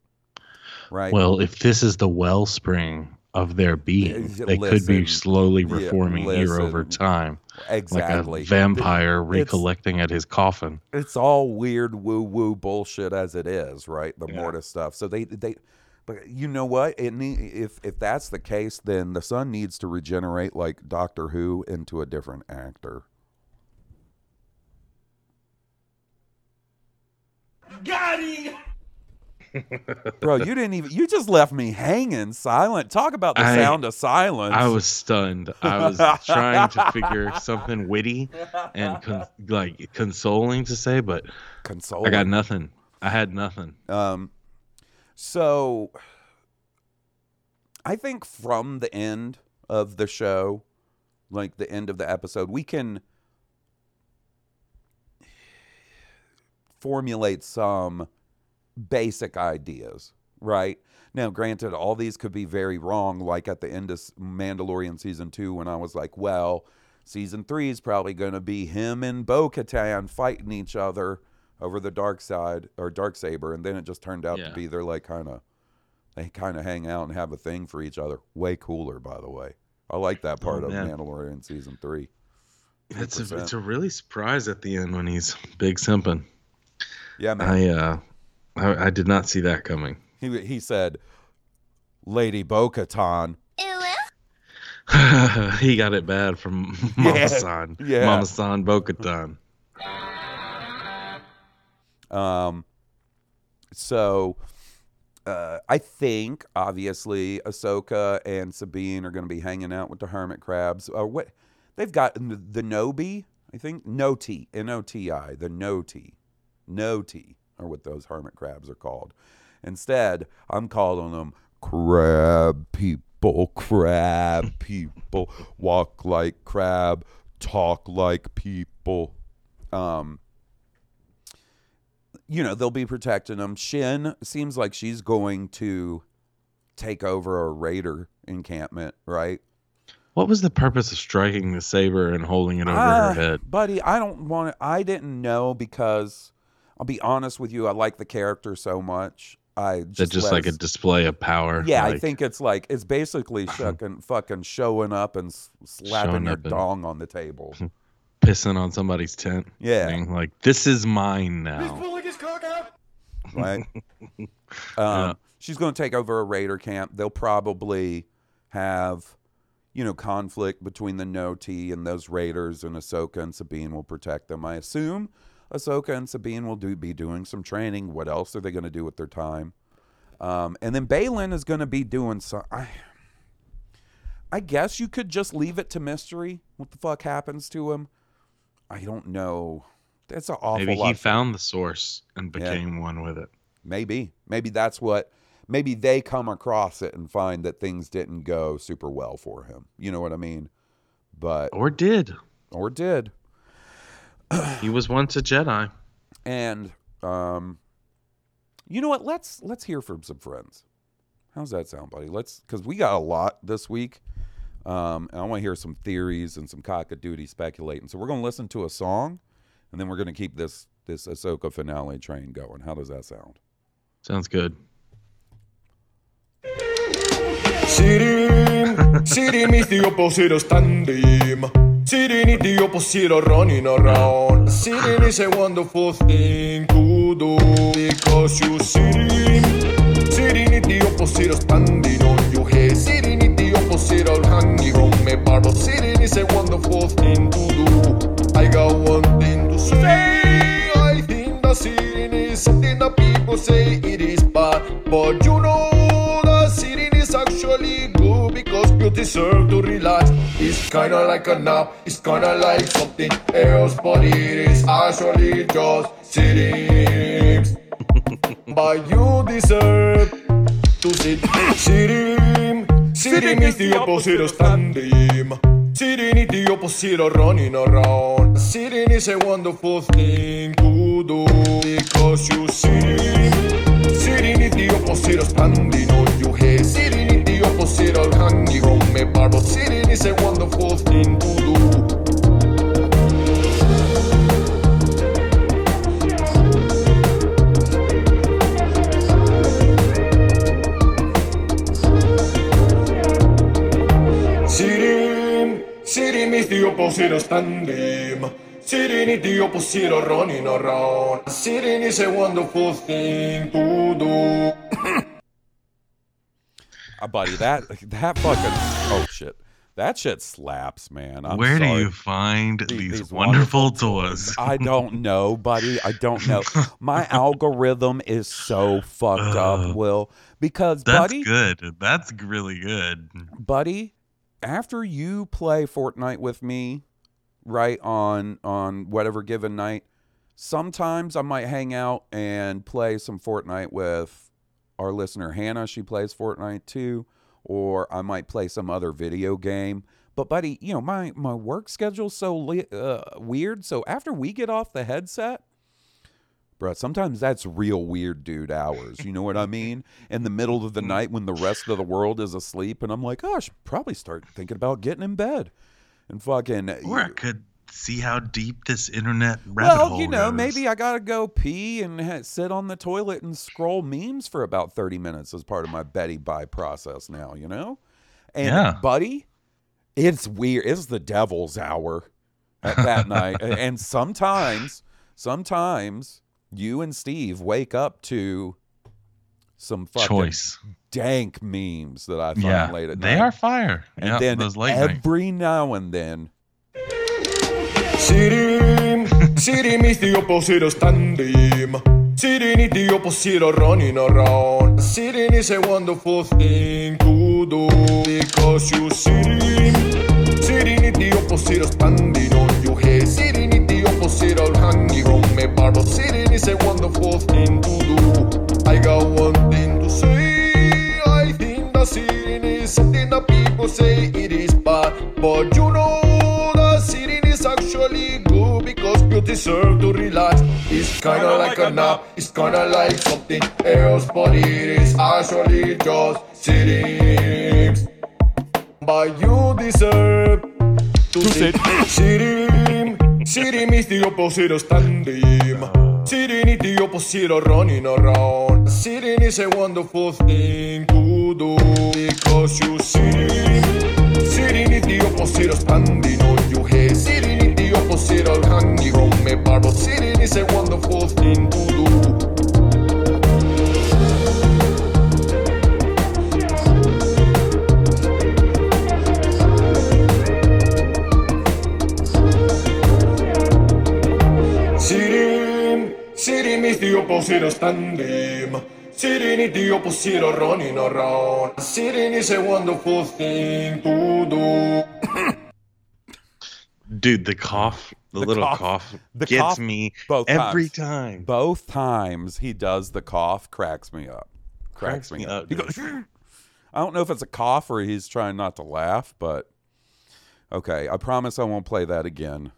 right? Well, if this is the wellspring of their being. Yeah, They could be listen. slowly Yeah, reforming here over time, Exactly. like a vampire It's- recollecting at his coffin. it's all weird woo woo bullshit as it is, right? The Yeah. Mortis stuff. So they they but you know what? It need, if if that's the case, then the son needs to regenerate like Doctor Who into a different actor. Got him! Bro, you didn't even you just left me hanging silent. Talk about the I- sound of silence. I was stunned. I was trying to figure something witty and con- like consoling to say, but consoling. I got nothing. I had nothing. Um, so I think from the end of the show, like the end of the episode, we can formulate some basic ideas, right? Now, granted, all these could be very wrong, like at the end of Mandalorian season two, when I was like, well, season three is probably going to be him and Bo Katan fighting each other over the dark side or dark saber, and then it just turned out Yeah. to be they're like kind of they kind of hang out and have a thing for each other. Way cooler, by the way. I like that part Oh, of. Mandalorian season three. It's a, it's a really surprise at the end when he's big simping. Yeah, man. I uh, I, I did not see that coming. He he said, "Lady Bo-Katan." he got it bad from Mama San. yeah. Mama San Bo-Katan. Um, so uh, I think obviously Ahsoka and Sabine are going to be hanging out with the hermit crabs. Uh, what they've got the, the Nobi, I think Noti, N O T I, the Noti, Noti are what those hermit crabs are called. Instead, I'm calling them crab people, crab people, walk like crab, talk like people. Um, you know, they'll be protecting them. Shin seems like she's going to take over a raider encampment, right? What was the purpose of striking the saber and holding it over Ah, her head? Buddy, I don't want to, I didn't know because I'll be honest with you, I like the character so much. I That just, just like a display of power. Yeah, I think it's like it's basically shucking, fucking showing up and slapping Showing your and- dong on the table. pissing on somebody's tent. Yeah. saying, like this is mine now. pulling his cock out! right? um, Yeah. She's going to take over a raider camp. They'll probably have, you know, conflict between the Noti and those raiders, and Ahsoka and Sabine will protect them. I assume Ahsoka and Sabine will do be doing some training. What else are they going to do with their time? Um, and then Baylan is going to be doing some. I, I guess you could just leave it to mystery. What the fuck happens to him? I don't know. That's an awful Maybe he found the source and Yeah. became one with it. Maybe. Maybe that's what maybe they come across it and find that things didn't go super well for him. You know what I mean? But Or did. or did. He was once a Jedi. And um you know what? Let's let's hear from some friends. How's that sound, buddy? Let's cuz we got a lot this week. Um and I want to hear some theories and some cock-a-doodie speculating. So we're going to listen to a song and then we're going to keep this this Ahsoka finale train going. How does that sound? Sounds good. Sirin, Sirin is the opposite of standing. Is the opposite of running around. Sirin is a wonderful thing to do because you. Sirin is the opposite of standing on your head. Is the opposite of hanging on bar. But Sirin is a wonderful thing to do. I got one thing to say. I think that Sirin is something that people say it is bad. But you know that Sirin is actually good because you deserve to relax. It's kinda like a nap, it's kinda like something else, but it is actually just sitting. but you deserve to sit. Sitting, sitting is the opposite of standing. Sitting is the opposite of running around. Sitting is a wonderful thing to do because you sitting. Sitting is the opposite of standing considered hanging on me, but sitting is a wonderful thing to do. Sitting is the opposite of standing. Sitting running around. Sitting is a wonderful thing to do. Uh, buddy, that that fucking oh shit, that shit slaps, man. I'm Where do you find The- these, wonderful toys? I don't know, buddy. I don't know. My algorithm is so fucked up, Will, because That's buddy, good. That's really good. buddy, after you play Fortnite with me, right on on whatever given night, sometimes I might hang out and play some Fortnite with our listener Hannah. She plays Fortnite too, or I might play some other video game. But buddy, you know my my work schedule's so li- uh, weird. So after we get off the headset, Bruh, sometimes that's real weird dude hours. You know what I mean? In the middle of the night when the rest of the world is asleep, and I'm like, oh, I should probably start thinking about getting in bed and fucking. Or I could see how deep this internet rabbit well, hole you know, goes. maybe I gotta go pee and ha- sit on the toilet and scroll memes for about 30 minutes as part of my Betty Bye process now. You know, and Yeah. buddy, it's weird. It's the devil's hour at that night, and sometimes, sometimes you and Steve wake up to some fucking Choice. dank memes that I find Yeah, late at they are fire. And Yeah, then those late night. every now and then, Sitting, sitting is the opposite of standing. Sitting is the opposite running around. Sitting is a wonderful thing to do because you sitting. Sitting is the opposite standing on your head. Sitting is the opposite hanging on me bar. But sitting is a wonderful thing to do. I got one thing to say. I think that sitting is something that people say it is bad. But you know that sitting is actually good because you deserve to relax. It's kinda like a nap, it's kinda like something else, but it is actually just sitting. But you deserve to sit. Sitting, sitting is the opposite of standing. Sitting is the opposite of running around. Sitting is a wonderful thing to do because you sitting. Sitting is the opposite of standing on your head. Sitting is the opposite of hanging on me bar. But sitting is a wonderful thing to do. Sitting, sitting is the opposite of standing. Sitting is the opposite of running around. Sitting is a wonderful thing to do. Dude, the cough, the, The little cough- cough, the gets cough me both every times. time. both times he does the cough, cracks me up. Cracks, Cracks me me up. up, He goes, I don't know if it's a cough or he's trying not to laugh, but okay. I promise I won't play that again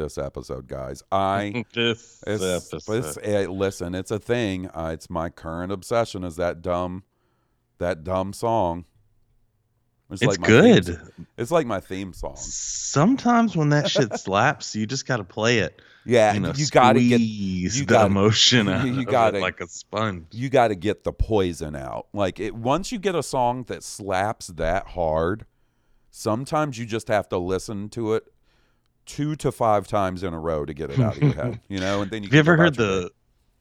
this episode, guys. I this It's, episode. it's- eh, listen, it's a thing. Uh, it's my current obsession. Is that dumb, that dumb song? It's my theme good. s- it's like my theme song. Sometimes when that shit slaps, you just got to play it. Yeah, you, know, you gotta get you the gotta- emotion out you gotta- it like a sponge. You got to get the poison out. Like it, once you get a song that slaps that hard, sometimes you just have to listen to it two to five times in a row to get it out of your head. You know, and then you. Have you ever heard the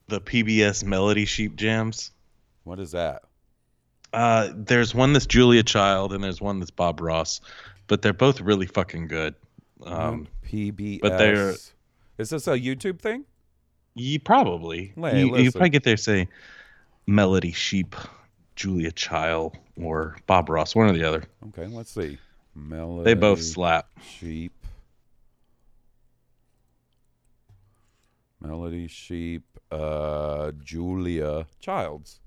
the PBS Melody Sheep jams? What is that? Uh, there's one that's Julia Child and there's one that's Bob Ross, but they're both really fucking good. Um, PBS. but they're Is this a YouTube thing? you probably Hey, you, you probably get there say Melody Sheep, Julia Child, or Bob Ross, one or the other. Okay, let's see. Melody. They both slap. Sheep. Melody Sheep. Uh, Julia Childs.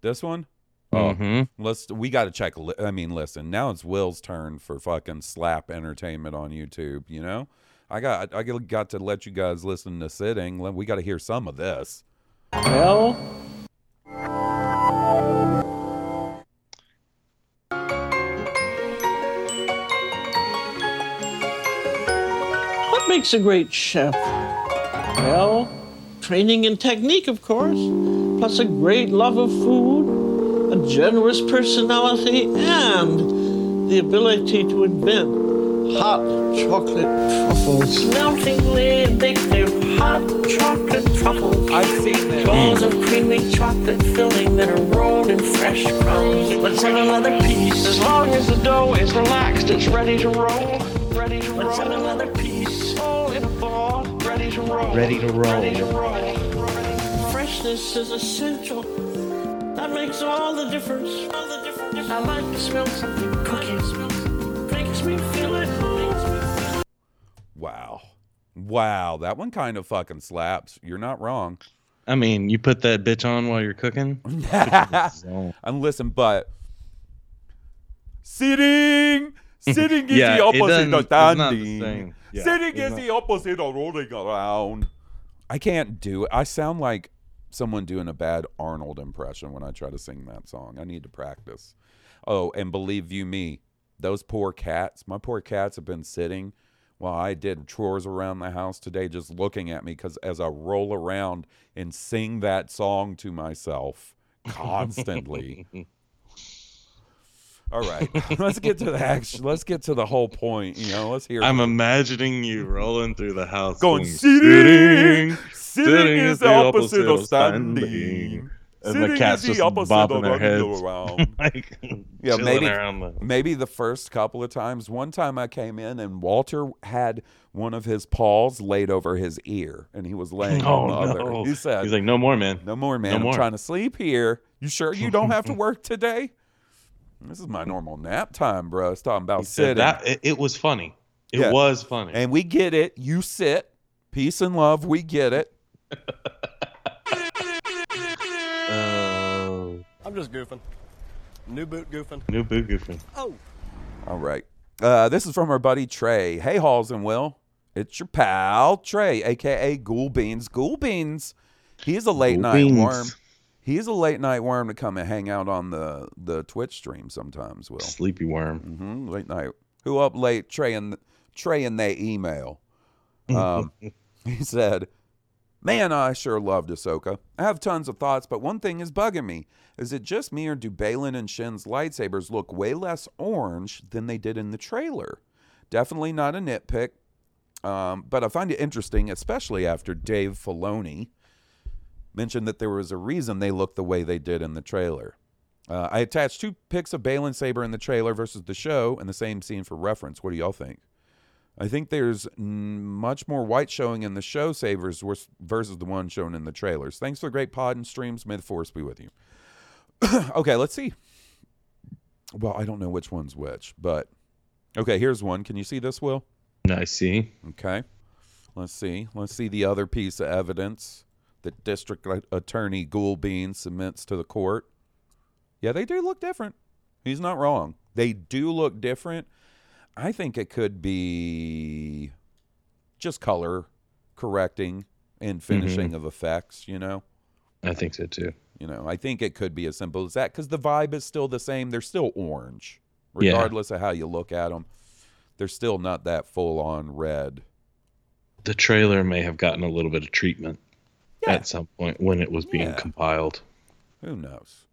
This one. Oh, Mhm. let's. We got to check. li- I mean, listen. Now it's Will's turn for fucking slap entertainment on YouTube. You know, I got. I got to let you guys listen to sitting. We got to hear some of this. Well, makes a great chef? Well, training and technique, of course, plus a great love of food, a generous personality, and the ability to invent hot chocolate truffles. Meltingly addictive hot chocolate truffles. I've seen them. Balls of creamy chocolate filling that are rolled in fresh crumbs. Let's have another piece. As long as the dough is relaxed, it's ready to roll. Ready to roll. Let's have another piece. Ready to roll. Ready to roll. Ready to roll. Freshness is essential. That makes all the difference. All the difference. I like to smell something cooking. Makes me feel it. Makes me feel. Wow. Wow, that one kind of fucking slaps. You're not wrong. I mean, you put that bitch on while you're cooking. zone. and listen, but sitting, sitting is the opposite doesn't- of it's not the standing. Yeah, sitting is the opposite of rolling around. I can't do it. I sound like someone doing a bad Arnold impression when I try to sing that song. I need to practice. Oh, and believe you me, those poor cats, my poor cats have been sitting while I did chores around the house today, just looking at me because as I roll around and sing that song to myself constantly. All right, let's get to the action. Let's get to the whole point. You know, let's hear. I'm imagining you rolling through the house going sitting, sitting. Sitting is the opposite of standing. And Sitting the cat's is the just opposite their heads. around. like, Yeah, maybe the- maybe the first couple of times. One time I came in and Walter had one of his paws laid over his ear, and he was laying on the Oh, other. no. He said, He's like, no more, man. "No more, man. No I'm more." trying to sleep here. You sure you don't have to work today? This is my normal nap time, bro. It's talking about He said sitting, that it, it was funny. It Yeah. was funny. and we get it. You sit, peace and love. We get it. Oh, I'm just goofing. New boot goofing. new boot goofing. Oh. All right. Uh, this is from our buddy Trey. Hey, Haws and Will. It's your pal Trey, aka Ghoul Beans. Ghoul Beans. He's a late Ghoul night Beans. worm. He's a late night worm to come and hang out on the the Twitch stream sometimes. Will Sleepy worm. hmm late night. Who up late? Trey and Trey and they email. Um, he said, "Man, I sure loved Ahsoka. I have tons of thoughts, but one thing is bugging me. Is it just me, or do Baylan and Shin's lightsabers look way less orange than they did in the trailer? Definitely not a nitpick, um, but I find it interesting, especially after Dave Filoni mentioned that there was a reason they looked the way they did in the trailer." Uh, I attached two pics of Baylan Saber in the trailer versus the show and the same scene for reference. What do y'all think? I think there's mm, much more white showing in the show sabers versus the one shown in the trailers. Thanks for the great pod and streams. May the force be with you. okay, let's see. Well, I don't know which one's which, but okay, here's one. Can you see this, Will? I see. Okay. Let's see. Let's see the other piece of evidence that District Attorney Ghoulbean submits to the court. Yeah, they do look different. He's not wrong. They do look different. I think it could be just color correcting and mm-hmm. finishing of effects, you know? I think so too. You know, I think it could be as simple as that because the vibe is still the same. They're still orange, Yeah. regardless of how you look at them. They're still not that full on red. The trailer may have gotten a little bit of treatment Yeah. at some point when it was being Yeah. compiled. Who knows?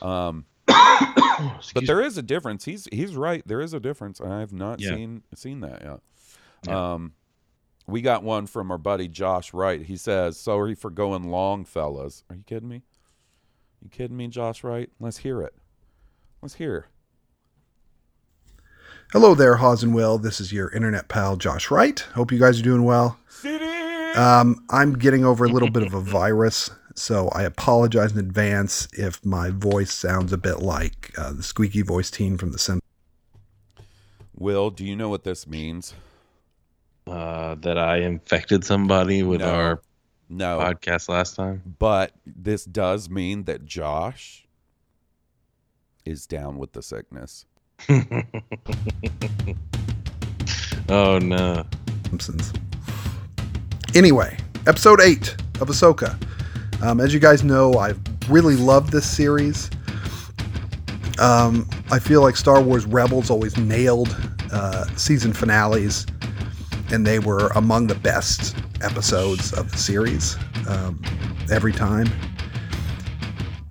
Um, but there is a difference. He's he's right. There is a difference. I have not Yeah. seen seen that yet. Yeah. Um, we got one from our buddy Josh Wright. He says, "Sorry for going long, fellas." Are you kidding me? You kidding me, Josh Wright? Let's hear it. Let's hear. Hello there, Haws and Will. This is your internet pal, Josh Wright. Hope you guys are doing well. Um, I'm getting over a little bit of a virus, so I apologize in advance if my voice sounds a bit like uh, the squeaky voice teen from The Simpsons. Will, do you know what this means? Uh, that I infected somebody with No. our No, podcast last time. but this does mean that Josh is down with the sickness. Oh no. Simpsons. Anyway, episode 8 of Ahsoka. Um, as you guys know, I've really loved this series. Um, I feel like Star Wars Rebels always nailed uh, season finales, and they were among the best episodes of the series um, every time.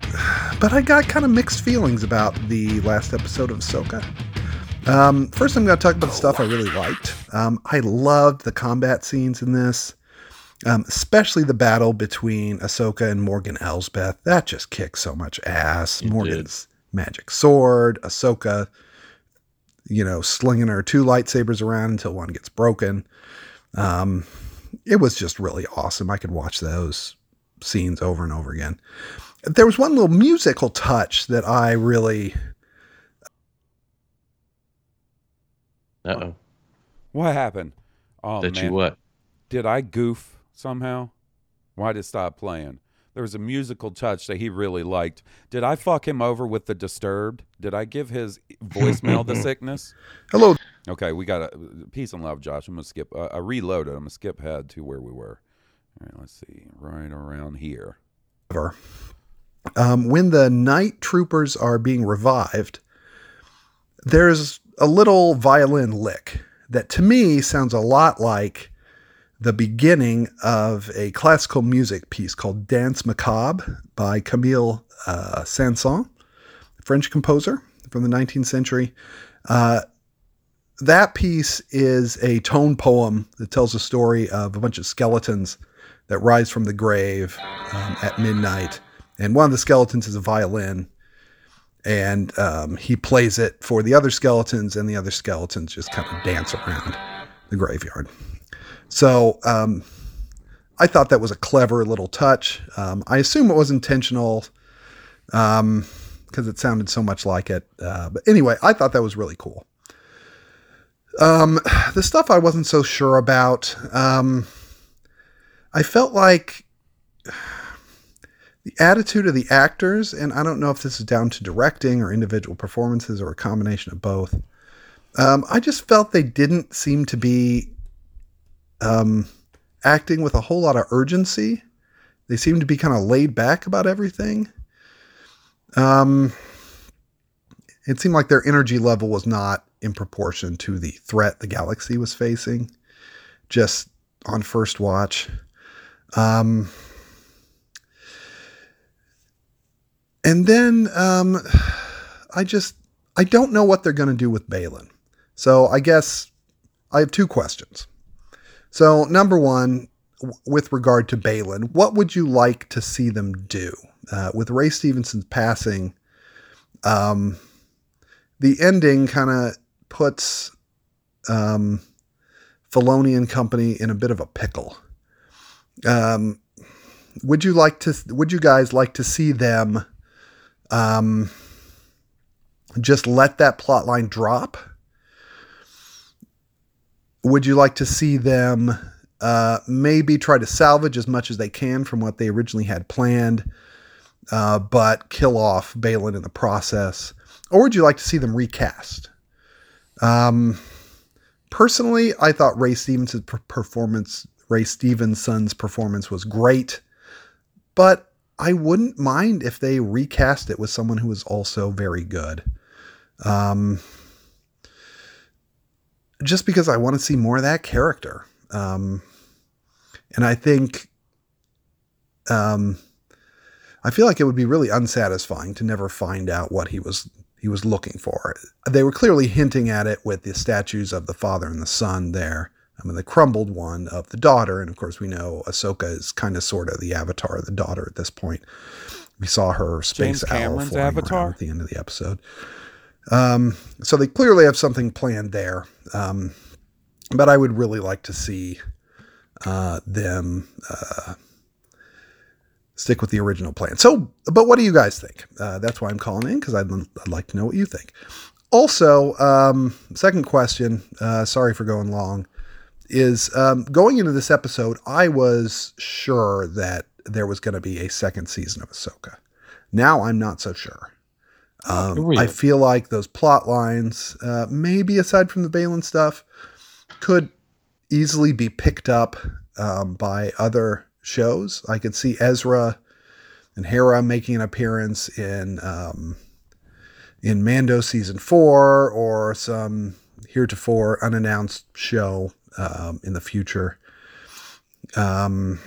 But I got kind of mixed feelings about the last episode of Ahsoka. Um, first, I'm going to talk about the stuff I really liked. Um, I loved the combat scenes in this, um, especially the battle between Ahsoka and Morgan Elsbeth. That just kicks so much ass. Morgan's magic sword, Ahsoka, you know, slinging her two lightsabers around until one gets broken. Um, it was just really awesome. I could watch those scenes over and over again. There was one little musical touch that I really Uh oh. What happened? Oh That you what? Did I goof somehow? Why did it stop playing? There was a musical touch that he really liked. Did I fuck him over with the disturbed? Did I give his voicemail the sickness? Hello. Okay, we got a peace and love, Josh. I'm gonna skip. Uh, I reloaded. I'm gonna skip ahead to where we were. All right, let's see. Right around here. um, when the night troopers are being revived, there's a little violin lick that to me sounds a lot like the beginning of a classical music piece called Danse Macabre by Camille uh, Saint-Saëns, French composer from the 19th century. Uh, that piece is a tone poem that tells a story of a bunch of skeletons that rise from the grave um, at midnight. And one of the skeletons is a violin. And um, he plays it for the other skeletons, and the other skeletons just kind of dance around the graveyard. So um, I thought that was a clever little touch. Um, I assume it was intentional because it sounded so much like it. Uh, but anyway, I thought that was really cool. Um, the stuff I wasn't so sure about, um, I felt like the attitude of the actors, and I don't know if this is down to directing or individual performances or a combination of both. Um, I just felt they didn't seem to be um, acting with a whole lot of urgency. They seemed to be kind of laid back about everything. Um, it seemed like their energy level was not in proportion to the threat the galaxy was facing just on first watch. Um, and then um, I just I don't know what they're going to do with Baylan. So I guess I have two questions. So number one, with regard to Baylan, what would you like to see them do uh, with Ray Stevenson's passing? Um, the ending kind of puts um, Filoni and company in a bit of a pickle. Um, would you like to? Would you guys like to see them um, just let that plot line drop? Would you like to see them uh, maybe try to salvage as much as they can from what they originally had planned, uh, but kill off Baylan in the process? Or would you like to see them recast? Um, personally, I thought Ray Stevenson's performance, Ray Stevenson's performance was great, but I wouldn't mind if they recast it with someone who was also very good. Um, just because I want to see more of that character. Um, and I think, um, I feel like it would be really unsatisfying to never find out what he was he was looking for. They were clearly hinting at it with the statues of the father and the son there. I mean, the crumbled one of the daughter, and of course we know Ahsoka is kind of sort of the avatar of the daughter at this point. We saw her space James owl Cameron's avatar? at the end of the episode. Um, so they clearly have something planned there. Um, but I would really like to see uh, them uh, stick with the original plan. So, but what do you guys think? Uh, that's why I'm calling in because I'd, I'd like to know what you think. Also, um, second question. Uh, sorry for going long. Is um, going into this episode, I was sure that there was going to be a second season of Ahsoka. Now I'm not so sure. Um, I feel like those plot lines, uh, maybe aside from the Baylan stuff, could easily be picked up um, by other shows. I could see Ezra and Hera making an appearance in um, in Mando season four or some heretofore unannounced show um, in the future. Um,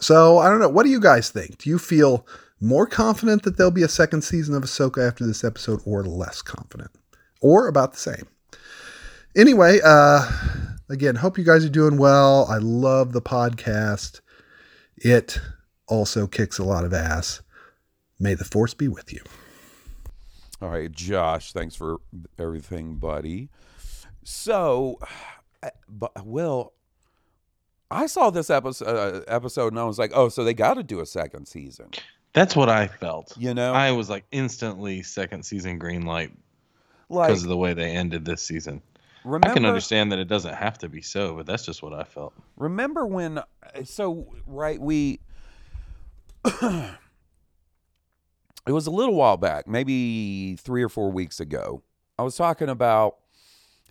so I don't know. What do you guys think? Do you feel more confident that there'll be a second season of Ahsoka after this episode, or less confident, or about the same. Anyway, uh, again, hope you guys are doing well. I love the podcast. It also kicks a lot of ass. May the force be with you. All right, Josh, thanks for everything, buddy. So, I- but Will, I saw this episode, uh, episode and I was like, oh, so they got to do a second season. That's what I felt. You know, I was like instantly second season green light like because of the way they ended this season. I can understand that it doesn't have to be so, but that's just what I felt. remember when? Uh, so right, we. it was a little while back, maybe three or four weeks ago. I was talking about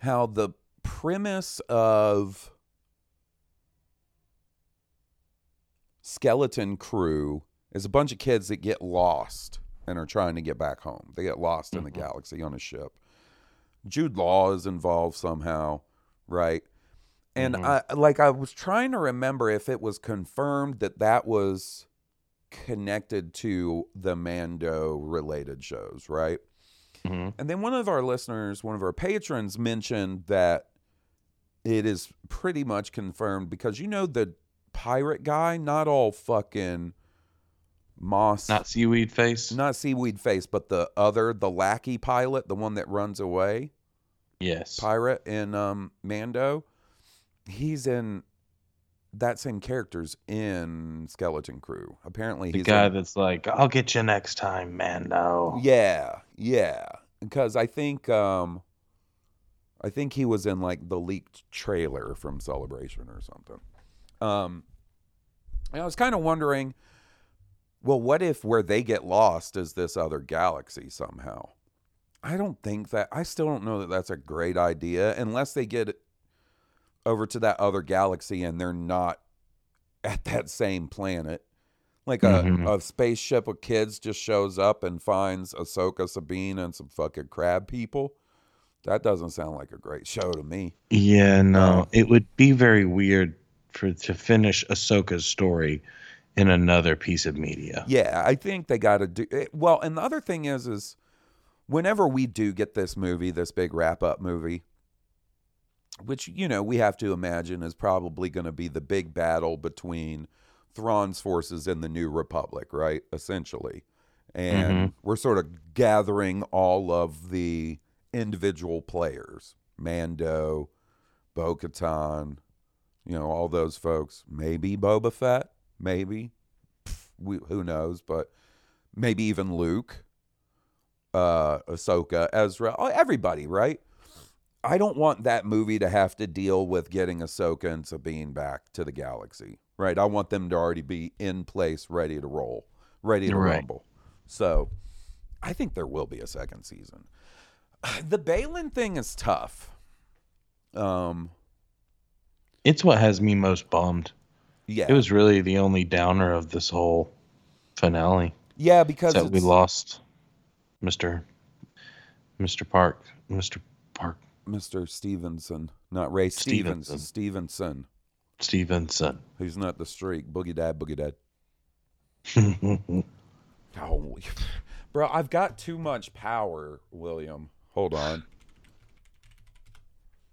how the premise of Skeleton Crew is a bunch of kids that get lost and are trying to get back home. They get lost in the galaxy on a ship. Jude Law is involved somehow, right? And I like I was trying to remember if it was confirmed that that was connected to the Mando related shows, right? hmm And then one of our listeners, one of our patrons mentioned that it is pretty much confirmed because you know the pirate guy, not all fucking moss Not seaweed face. not seaweed face, but the other, the lackey pilot, the one that runs away, yes. pirate in um Mando. He's in that same character's in Skeleton Crew. Apparently he's the guy in- that's like, "I'll get you next time, Mando." Yeah, yeah. Because I think um I think he was in like the leaked trailer from Celebration or something. Um and I was kind of wondering, well, what if where they get lost is this other galaxy somehow? I don't think that I still don't know that that's a great idea unless they get over to that other galaxy and they're not at that same planet. Like a, Mhm. a spaceship of kids just shows up and finds Ahsoka, Sabine, and some fucking crab people. That doesn't sound like a great show to me. Yeah, no, Uh, it would be very weird for to finish Ahsoka's story in another piece of media. Yeah, I think they got to do it. Well, and the other thing is, is whenever we do get this movie, this big wrap up movie, which you know we have to imagine is probably going to be the big battle between Thrawn's forces and the New Republic, right? Essentially, and mm-hmm. we're sort of gathering all of the individual players, Mando, Bo-Katan, you know, all those folks. Maybe Boba Fett, maybe we, who knows, but maybe even Luke, uh, Ahsoka, Ezra, everybody, right? I don't want that movie to have to deal with getting Ahsoka and Sabine back to the galaxy, right? I want them to already be in place, ready to roll, ready to Right. rumble. So I think there will be a second season. The Baylan thing is tough. Um, It's what has me most bummed. Yeah, It was really the only downer of this whole finale. yeah, because that we lost Mr. Mr. Park. Mr. Park Mr. Stevenson, not Ray Stevens, Stevenson. Stevenson. Stevenson. Who's not the streak? Boogie Dad, Boogie Dad. Oh, bro, I've got too much power, William. Hold on.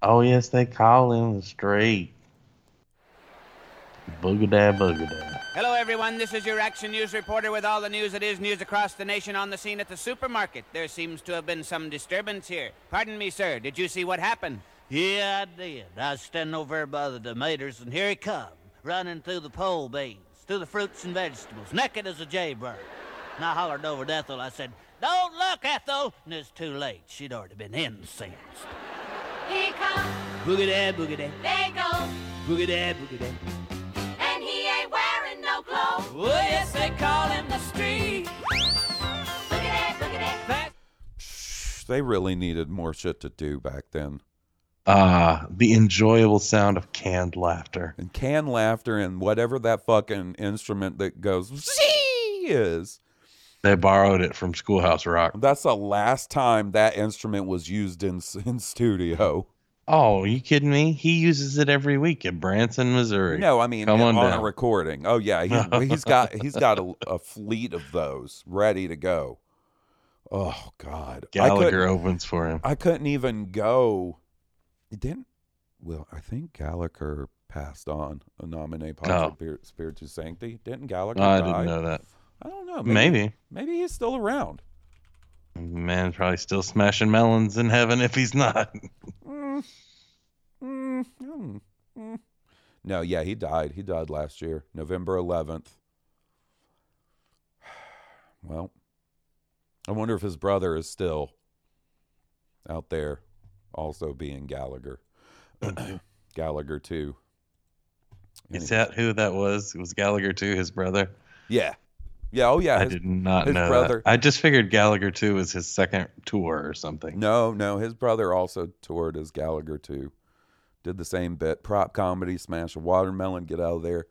oh yes, they call him the street. Boogada boogada. Hello, everyone. This is your Action News reporter with all the news that is news across the nation on the scene at the supermarket. There seems to have been some disturbance here. Pardon me, sir. Did you see what happened? Yeah, I did. I was standing over there by the tomatoes, and here he come, running through the pole beans, through the fruits and vegetables, naked as a jaybird. And I hollered over to Ethel. I said, Don't look, Ethel! And it's too late. She'd already been incensed. Here comes, Boogie dad, boogie dad, they go, boogie dad, boogie dad. Oh, yes, they call him the street. Look at that, look at that. They really needed more shit to do back then. Ah, the enjoyable sound of canned laughter. And canned laughter and whatever that fucking instrument that goes "Zee" is. They borrowed it from Schoolhouse Rock. That's the last time that instrument was used in in studio. Oh, you kidding me? He uses it every week at Branson, Missouri. No, I mean come on, on, a recording. Oh yeah, he, he's got he's got a, a fleet of those ready to go. Oh God, Gallagher opens for him. I couldn't even go. It didn't. Well, I think Gallagher passed on a nominee Oh. Spirit Spiritu Sancti. Didn't Gallagher? Oh, I didn't know that. I don't know. Maybe. Maybe he's still around. Man, probably still smashing melons in heaven if he's not. Hmm. Mm, mm, mm. No, yeah, he died. He died last year, November 11th. Well, I wonder if his brother is still out there, also being Gallagher. Gallagher too. Is that who that was? It was Gallagher too, his brother. Yeah, yeah. Oh yeah. I his- did not his know brother. that. I just figured Gallagher too was his second tour or something. No, no, his brother also toured as Gallagher too. Did the same bit. Prop comedy, smash a watermelon, get out of there,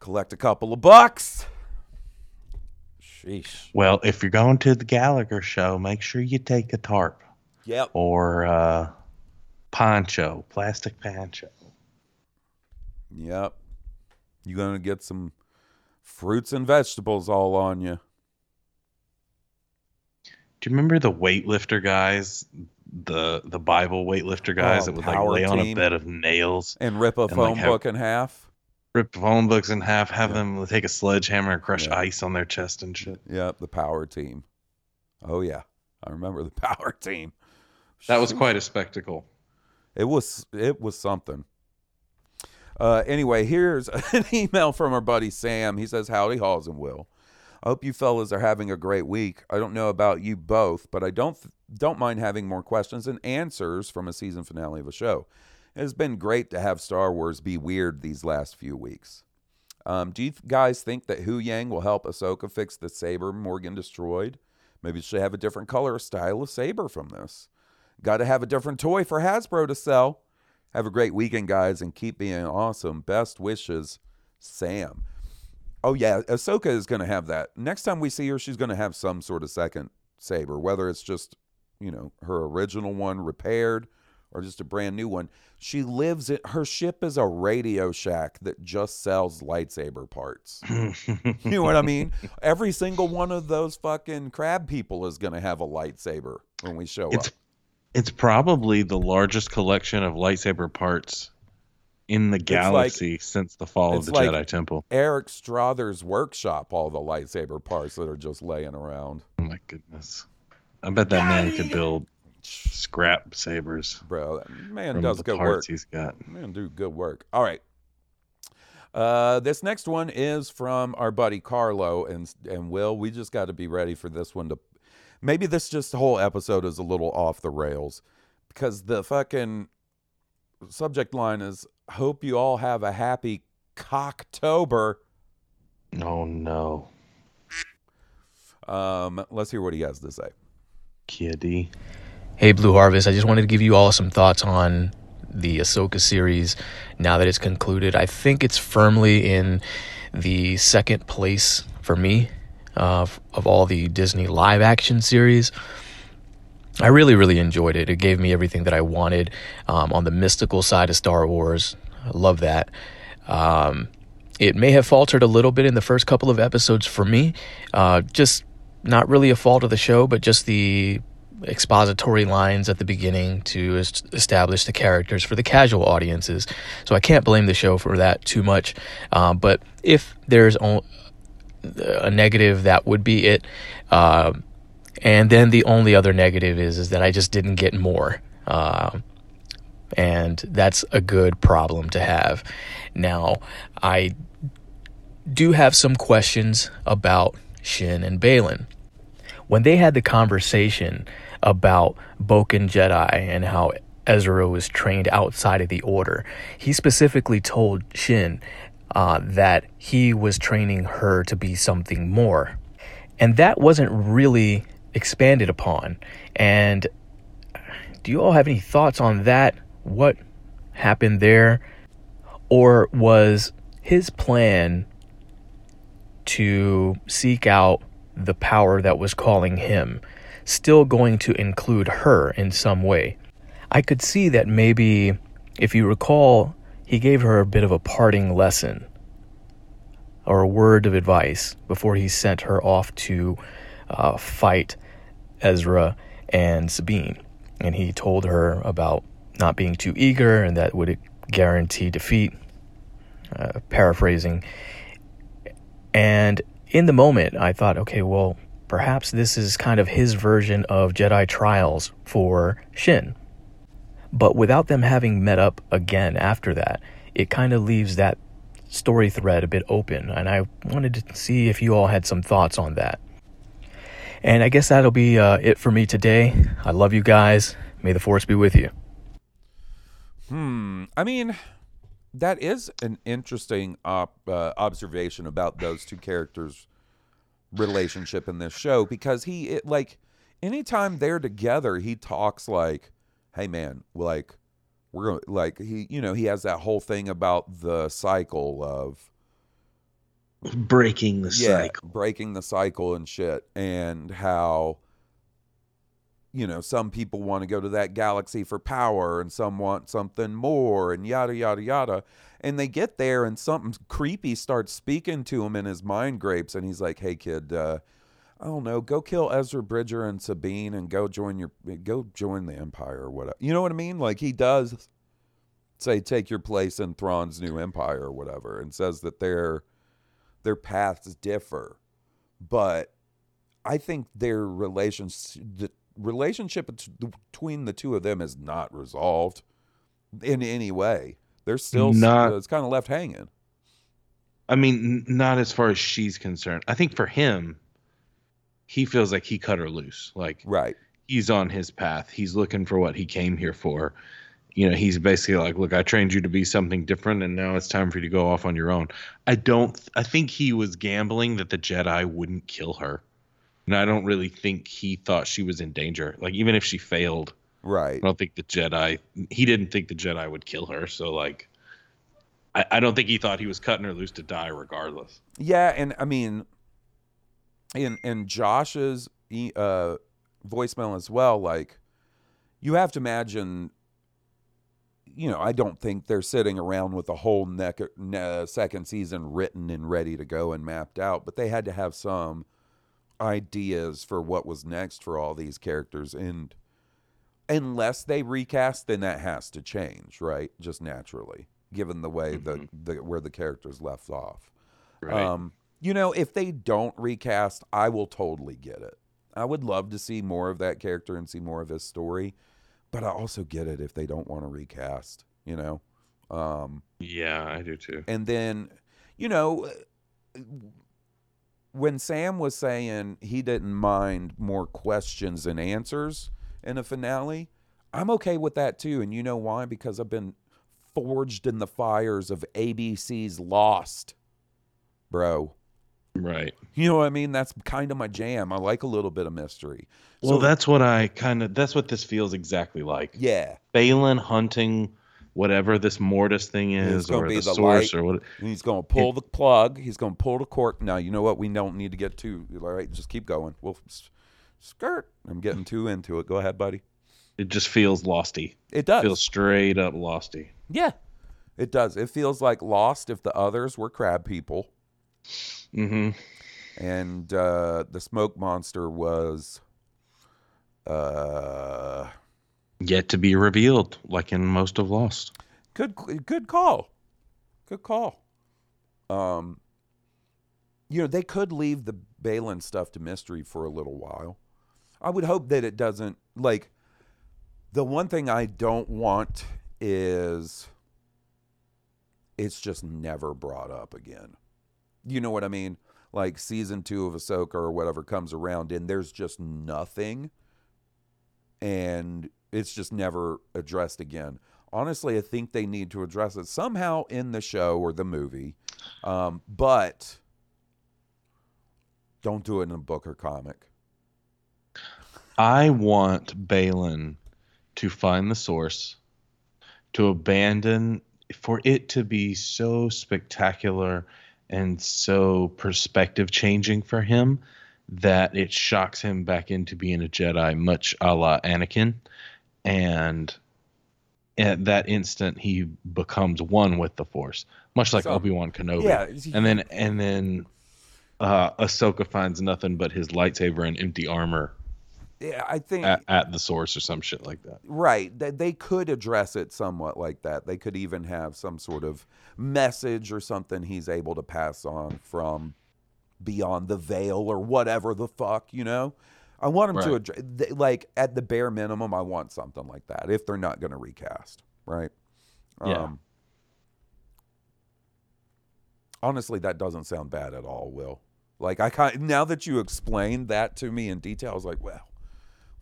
collect a couple of bucks. Sheesh. Well, if you're going to the Gallagher show, make sure you take a tarp Yep. or uh, poncho, plastic poncho. Yep. You're gonna get some fruits and vegetables all on you. Do you remember the weightlifter guys, the the Bible weightlifter guys Oh, that would like power lay on a bed of nails And rip a and, phone like, have- book in half. rip phone books in half, have them take a sledgehammer and crush ice on their chest and shit. Yep, the power team. Oh yeah. I remember the power team. That was quite a spectacle. It was it was something. Uh, anyway, here's an email from our buddy Sam. He says, "Howdy, Haws and Will. I hope you fellas are having a great week. I don't know about you both, but I don't don't mind having more questions and answers from a season finale of a show. It has been great to have Star Wars be weird these last few weeks. Um, do you guys think that Huyang will help Ahsoka fix the saber Morgan destroyed? Maybe she have a different color or style of saber from this. Got to have a different toy for Hasbro to sell. Have a great weekend, guys, and keep being awesome. Best wishes, Sam. Oh yeah, Ahsoka is going to have that. Next time we see her, she's going to have some sort of second saber, whether it's just you know her original one repaired or just a brand new one. She lives it. Her ship is a Radio Shack that just sells lightsaber parts. you know what I mean? Every single one of those fucking crab people is going to have a lightsaber when we show It's up. it's probably the largest collection of lightsaber parts in the like- galaxy since the fall of the like Jedi Temple. Eric Strother's workshop, all the lightsaber parts that are just laying around. Oh my goodness. I bet that man could build scrap sabers. Bro, that man does the good parts work. he's got. Man, do good work. All right. Uh, this next one is from our buddy Carlo and and Will. We just got to be ready for this one to. Maybe this just whole episode is a little off the rails because the fucking subject line is "Hope you all have a happy cocktober." Oh no, Um, let's hear what he has to say. kitty. Hey, Blue Harvest. I just wanted to give you all some thoughts on the Ahsoka series now that it's concluded. I think it's firmly in the second place for me uh, of all the Disney live action series. I really, really enjoyed it. It gave me everything that I wanted um, on the mystical side of Star Wars. I love that. Um, it may have faltered a little bit in the first couple of episodes for me. Uh, just not really a fault of the show, but just the expository lines at the beginning to es- establish the characters for the casual audiences. So I can't blame the show for that too much. Um, but if there's a negative, that would be it. Um and then the only other negative is is that I just didn't get more. Um and that's a good problem to have. Now, I do have some questions about Shin and Baylan. When they had the conversation about Boken Jedi and how Ezra was trained outside of the Order, he specifically told Shin uh, that he was training her to be something more. And that wasn't really expanded upon. And do you all have any thoughts on that? What happened there? Or was his plan to seek out the power that was calling him still going to include her in some way? I could see that maybe, if you recall, he gave her a bit of a parting lesson or a word of advice before he sent her off to uh, fight Ezra and Sabine. And he told her about not being too eager and that would guarantee defeat. Uh, paraphrasing. And in the moment, I thought, okay, well, perhaps this is kind of his version of Jedi Trials for Shin. But without them having met up again after that, it kind of leaves that story thread a bit open. And I wanted to see if you all had some thoughts on that. And I guess that'll be uh, it for me today. I love you guys. May the force be with you. Hmm. I mean, that is an interesting op, uh, observation about those two characters' relationship in this show because he, it, like, anytime they're together, he talks like, "Hey, man, like, we're going to like he, you know, he has that whole thing about the cycle of." Breaking the yeah, cycle. breaking the cycle and shit, and how you know some people want to go to that galaxy for power, and some want something more, and yada yada yada. And they get there, and something creepy starts speaking to him in his mind grapes, and he's like, "Hey, kid." Uh, I don't know, go kill Ezra Bridger and Sabine and go join your go join the Empire or whatever. You know what I mean? Like he does say take your place in Thrawn's new empire or whatever and says that their their paths differ. But I think their relations the relationship between the two of them is not resolved in any way. They're still Not- uh, it's kind of left hanging. I mean, not as far as she's concerned. I think for him, he feels like he cut her loose. Like right, he's on his path. He's looking for what he came here for. You know, he's basically like, "Look, I trained you to be something different, and now it's time for you to go off on your own." I don't. I think he was gambling that the Jedi wouldn't kill her, and I don't really think he thought she was in danger. Like even if she failed, right? I don't think the Jedi. He didn't think the Jedi would kill her. So like, I, I don't think he thought he was cutting her loose to die regardless. Yeah, and I mean, in in Josh's uh, voicemail as well, like you have to imagine. You know, I don't think they're sitting around with a whole neck, ne- second season written and ready to go and mapped out, but they had to have some ideas for what was next for all these characters, and unless they recast, then that has to change, right? Just naturally, given the way the, the where the characters left off. Right. Um, you know, if they don't recast, I will totally get it. I would love to see more of that character and see more of his story, but I also get it if they don't want to recast. You know, um, Yeah, I do too. and then, you know, when Sam was saying he didn't mind more questions and answers in a finale, I'm okay with that too. And you know why? Because I've been forged in the fires of ABC's Lost, bro. Right. You know what I mean? That's kind of my jam. I like a little bit of mystery. Well, that's what I kind of. That's what this feels exactly like. Yeah. Baylan hunting whatever this Mortis thing is, or the, the source, light, or what. and he's going to pull the plug. He's going to pull the cork. Now you know what? We don't need to get too. All right, just keep going. We'll skirt. I'm getting too into it. Go ahead, buddy. It just feels losty. It does. Feels straight up losty. Yeah, it does. It feels like Lost if the others were crab people, Mm-hmm. and uh, the smoke monster was. Uh, Yet to be revealed, like in most of Lost. Good, good call. Good call. Um, you know, they could leave the Baylan stuff to mystery for a little while. I would hope that it doesn't like. The one thing I don't want is it's just never brought up again. You know what I mean? Like season two of Ahsoka or whatever comes around, and there's just nothing, and it's just never addressed again. Honestly, I think they need to address it somehow in the show or the movie, um, but don't do it in a book or comic. I want Baylan to find the source, to abandon, for it to be so spectacular and so perspective changing for him that it shocks him back into being a Jedi, much a la Anakin. And at that instant, he becomes one with the Force, much like So- Obi Wan Kenobi. Yeah, and then and then uh, Ahsoka finds nothing but his lightsaber and empty armor Yeah, I think at, at the source or some shit like that. Right. They, they could address it somewhat like that. They could even have some sort of message or something he's able to pass on from beyond the veil or whatever the fuck, you know? I want him to address, th- like, at the bare minimum, I want something like that if they're not going to recast, right? Yeah. Um, honestly, that doesn't sound bad at all, Will. Like, I kind now that you explained that to me in detail, I was like, well,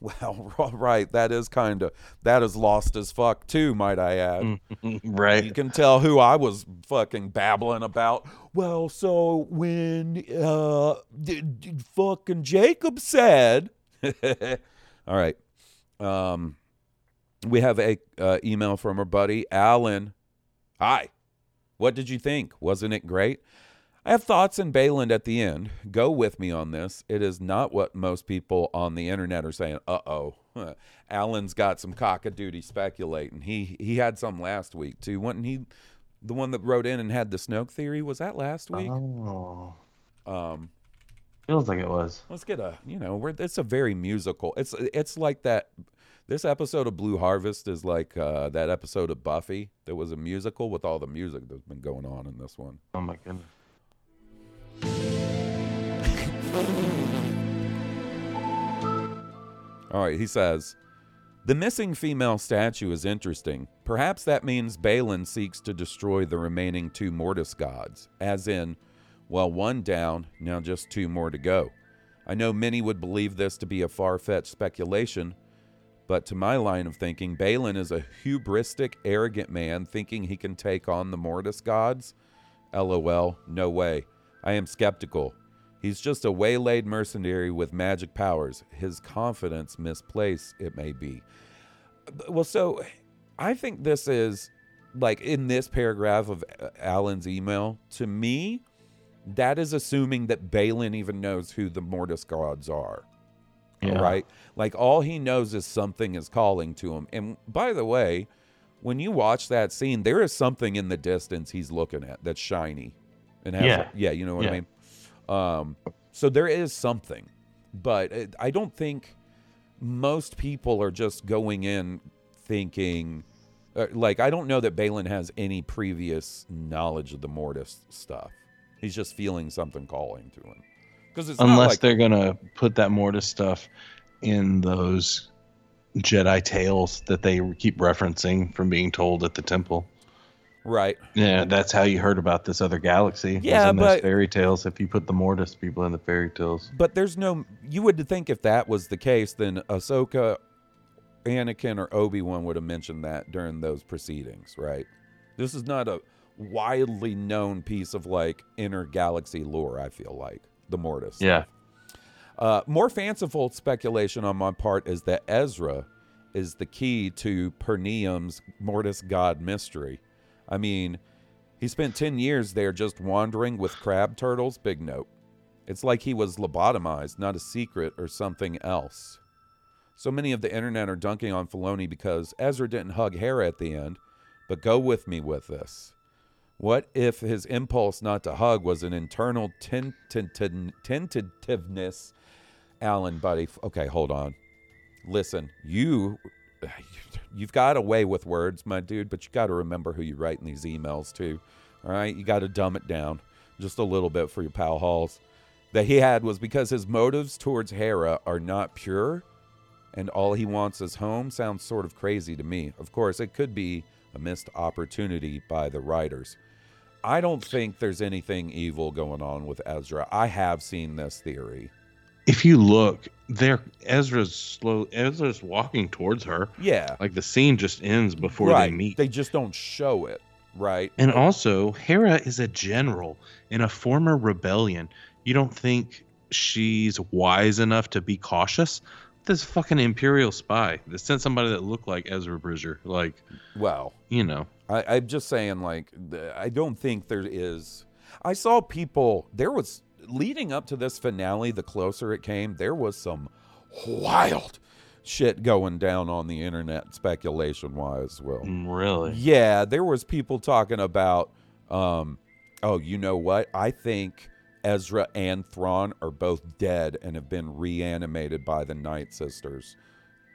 well, right. That is kind of that is lost as fuck too, might I add. right. You can tell who I was fucking babbling about. Well, so when uh d- d- fucking Jacob said, all right. Um, we have a uh, email from our buddy Alan. Hi. What did you think? Wasn't it great? I have thoughts in Baylan at the end. Go with me on this. It is not what most people on the internet are saying. Uh oh, Alan's got some cockadoodie speculating. He he had some last week too. Wasn't he the one that wrote in and had the Snoke theory? Was that last week? Oh, Um, feels like it was. let's get a you know we're, it's a very musical. It's it's like that. This episode of Blue Harvest is like uh, that episode of Buffy that was a musical with all the music that's been going on in this one. Oh my goodness. All right, he says, The missing female statue is interesting. Perhaps that means Baylan seeks to destroy the remaining two Mortis gods, as in, well, one down, now just two more to go. I know many would believe this to be a far fetched speculation, but to my line of thinking, Baylan is a hubristic, arrogant man thinking he can take on the Mortis gods. LOL, no way. I am skeptical. He's just a waylaid mercenary with magic powers. His confidence misplaced, it may be. Well, so I think this is like in this paragraph of uh, Alan's email, to me, that is assuming that Baylan even knows who the Mortis gods are. Yeah. Right? Like all he knows is something is calling to him. And by the way, when you watch that scene, there is something in the distance he's looking at that's shiny. And has Yeah. yeah, you know what I mean? Um, so there is something, but it, I don't think most people are just going in thinking, uh, like, I don't know that Baylan has any previous knowledge of the Mortis stuff. He's just feeling something calling to him. Because Unless like, they're gonna put that Mortis stuff in those Jedi tales that they keep referencing from being told at the temple. Right. Yeah, that's how you heard about this other galaxy. Yeah, in those fairy tales. If you put the Mortis people in the fairy tales, But there's no. You would think if that was the case, then Ahsoka, Anakin, or Obi Wan would have mentioned that during those proceedings, right? This is not a widely known piece of like inner galaxy lore. I feel like the Mortis. yeah, Uh, more fanciful speculation on my part is that Ezra is the key to Pernium's Mortis God mystery. I mean, he spent 10 years there just wandering with crab turtles. Big note. It's like he was lobotomized, not a secret or something else. So many of the internet are dunking on Filoni because Ezra didn't hug Hera at the end, but go with me with this. What if his impulse not to hug was an internal tenta- tentativeness? Alan, buddy. Okay, hold on. Listen, you you've got a way with words, my dude, but you got to remember who you write in these emails too. All right, you got to dumb it down just a little bit for your pal Haws. That he had was because his motives towards Hera are not pure, and all he wants is home sounds sort of crazy to me. Of course, it could be a missed opportunity by the writers. I don't think there's anything evil going on with Ezra. I have seen this theory. if you look, there Ezra's slow. Ezra's walking towards her. Yeah. like the scene just ends before right. they meet. They just don't show it, right? And also, Hera is a general in a former rebellion. You don't think she's wise enough to be cautious? This fucking Imperial spy that sent somebody that looked like Ezra Bridger. Like, Well, you know, I, I'm just saying, like, I don't think there is. I saw people. There was leading up to this finale. The closer it came, there was some wild shit going down on the internet, speculation wise. well really? Yeah, there was people talking about. Um, oh, you know what? I think Ezra and Thrawn are both dead and have been reanimated by the Night Sisters.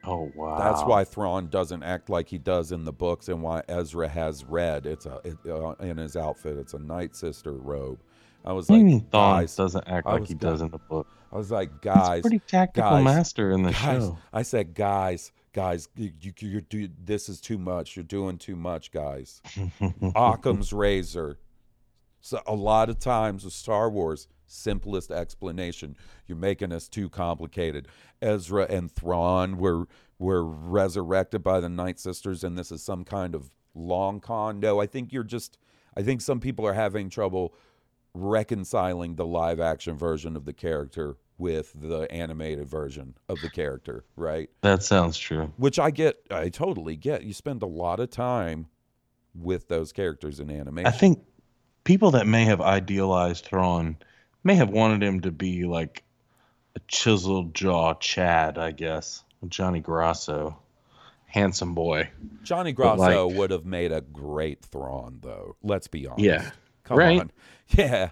Oh wow. That's why Thrawn doesn't act like he does in the books, and why Ezra has red. It's a it, uh, in his outfit. It's a Night Sister robe. I was What like, you mean Thrawn guys, doesn't act I like was he does in the book? I was like, guys, pretty tactical guys, master in the guys. show. I said, guys, guys, you, you, you're do, this is too much. You're doing too much, guys. Occam's razor. So a lot of times with Star Wars, simplest explanation. You're making us too complicated. Ezra and Thrawn were were resurrected by the Night Sisters, and this is some kind of long con. No, I think you're just. I think some people are having trouble reconciling the live action version of the character with the animated version of the character, right? That sounds true. Which I get, I totally get. You spend a lot of time with those characters in animation. I think people that may have idealized Thrawn may have wanted him to be like a chiseled jaw Chad, I guess. Johnny Grasso. Handsome boy. Johnny Grosso like- would have made a great Thrawn, though. Let's be honest. Yeah. Come Right. on. Yeah.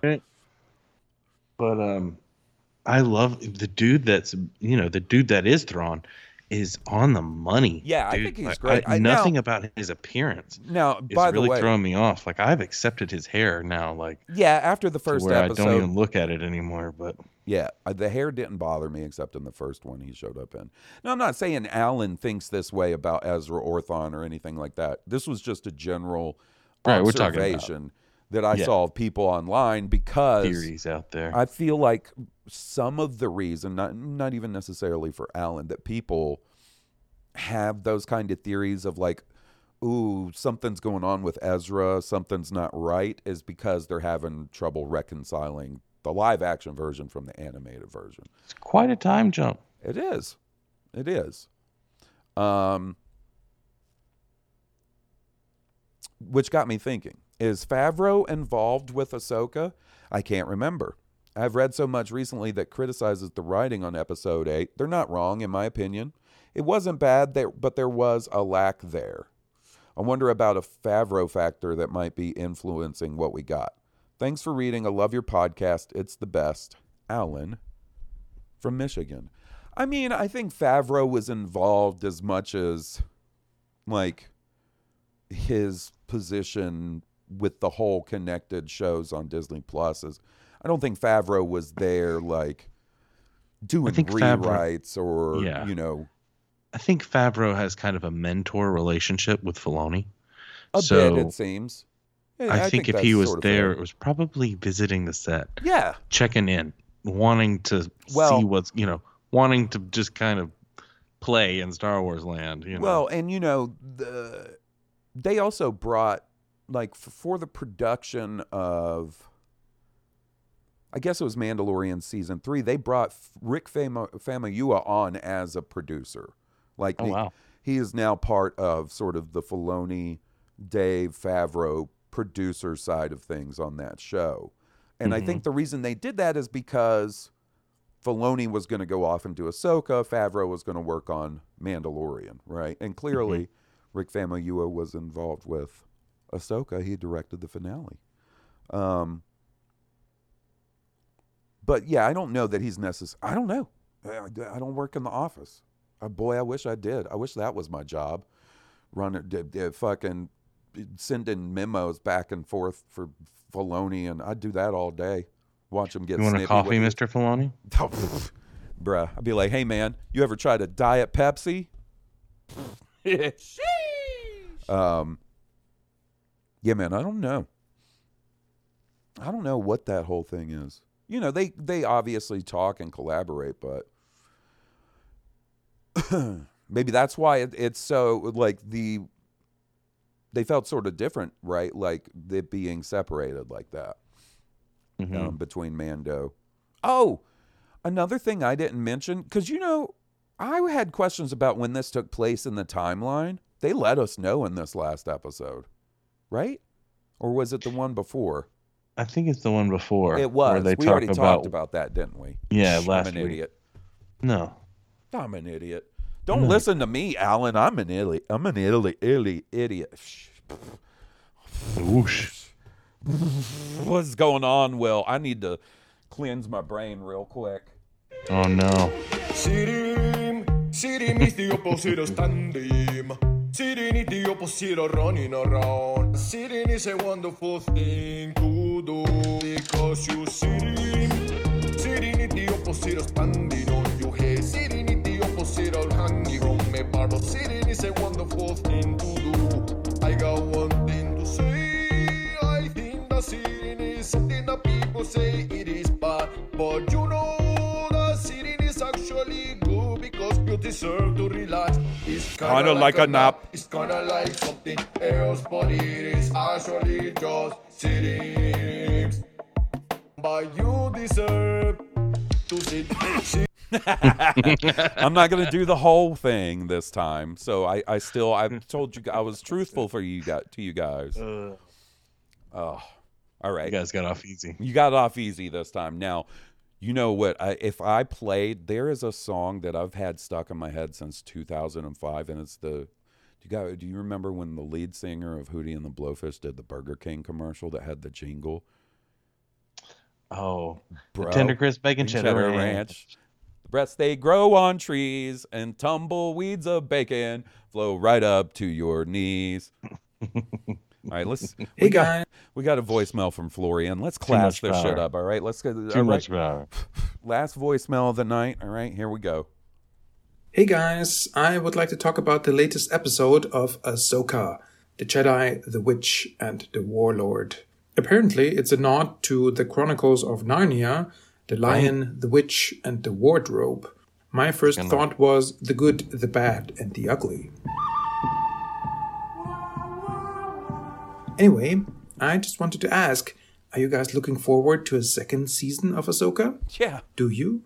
But um I love the dude that's you know, the dude that is Thrawn is on the money. Yeah, I think he's Like, great. I- nothing now- about his appearance Now, is by the really way- throwing me off. Like I've accepted his hair now, like Yeah, after the first where episode. I don't even look at it anymore. But Yeah, the hair didn't bother me except in the first one he showed up in. Now, I'm not saying Alan thinks this way about Ezra or Thrawn or anything like that. This was just a general Right, we're talking about- observation that I Yeah. saw of people online because theories out there. I feel like some of the reason, not not even necessarily for Alan, that people have those kind of theories of like, ooh, something's going on with Ezra, something's not right, is because they're having trouble reconciling the live action version from the animated version. It's quite a time jump. It is. It is. Um, which got me thinking: Is Favreau involved with Ahsoka? I can't remember. I've read so much recently that criticizes the writing on Episode Eight. They're not wrong, in my opinion. It wasn't bad, there, but there was a lack there. I wonder about a Favreau factor that might be influencing what we got. Thanks for reading. I love your podcast. It's the best. Alan from Michigan. I mean, I think Favreau was involved as much as like his position with the whole connected shows on Disney Plus is I don't think Favreau was there like doing think Favreau- rewrites or Yeah. you know I think Favreau has kind of a mentor relationship with Filoni. a so bit it seems. Yeah, I, think, if he was there, it was probably visiting the set. Yeah. Checking in, wanting to Well- see what's, you know, wanting to just kind of play in Star Wars land, you know. Well, and you know, the they also brought like for the production of I guess it was Mandalorian season 3, they brought Rick Fama, Famuyiwa on as a producer. Like Oh, he, wow. he is now part of sort of the Filoni Dave Favreau producer side of things on that show. And I Mhm. think the reason they did that is because Filoni was going to go off and do Ahsoka. Favreau was going to work on Mandalorian, right? And clearly, Rick Famuyiwa was involved with Ahsoka. He directed the finale. Um, but yeah, I don't know that he's necessary. I don't know. I, I don't work in the office. Uh, boy, I wish I did. I wish that was my job. Running, d- d- fucking sending memos back and forth for Filoni, and I'd do that all day. Watch him get. you want a coffee, with it. Mr. Filoni? Bruh, I'd be like, hey man, you ever tried a Diet Pepsi? um, yeah, man, I don't know. I don't know what that whole thing is. You know, they they obviously talk and collaborate, but maybe that's why it, it's so like the they felt sort of different, right? Like it being separated like that Mhm. um, between Mando. Oh, another thing I didn't mention because you know I had questions about when this took place in the timeline. They let us know in this last episode, right? Or was it the one before? I think it's the one before. It where was. they we talk already about, talked about that, didn't we? Yeah, Shh, last I'm an week. idiot. No. I'm an idiot. Don't No. listen to me, Alan. I'm an idiot. I'm an idiot. idiot. idiot. Whoosh. What's going on, Will? I need to cleanse my brain real quick. Oh no. The opposite of running around. Sitting is a wonderful thing to do because you is the opposite of standing on your head. Is the opposite hanging from a bar. But sitting is a wonderful thing to do. I got one thing to say. I think that sitting is something that people say it is bad. But you know that sitting is actually good because you deserve to relax. It's Kinda like a nap. It's kinda like something else, but it is actually just sitting. But you deserve to sit. sit. I'm not gonna do the whole thing this time. So I, I still I told you I was truthful for you got to you guys. Uh, Oh, all right. you guys got off easy. You got off easy this time. Now, you know what? I, if I played, there is a song that I've had stuck in my head since 2005, and it's the. Do you got? Do you remember when the lead singer of Hootie and the Blowfish did the Burger King commercial that had the jingle? Oh, Bro, tender crisp bacon cheddar, ranch. The breasts they grow on trees, and tumbleweeds of bacon flow right up to your knees. All right, let's. Hey, we got, guys. we got a voicemail from Florian. Let's Too class much this shit up. All right, let's go. Too all much power. Last voicemail of the night. All right, here we go. Hey guys, I would like to talk about the latest episode of Ahsoka, the Jedi, the Witch, and the Warlord. Apparently, it's a nod to the Chronicles of Narnia, the oh. Lion, the Witch, and the Wardrobe. My first thought was the good, the bad, and the ugly. Anyway, I just wanted to ask are you guys looking forward to a second season of Ahsoka? Yeah. Do you?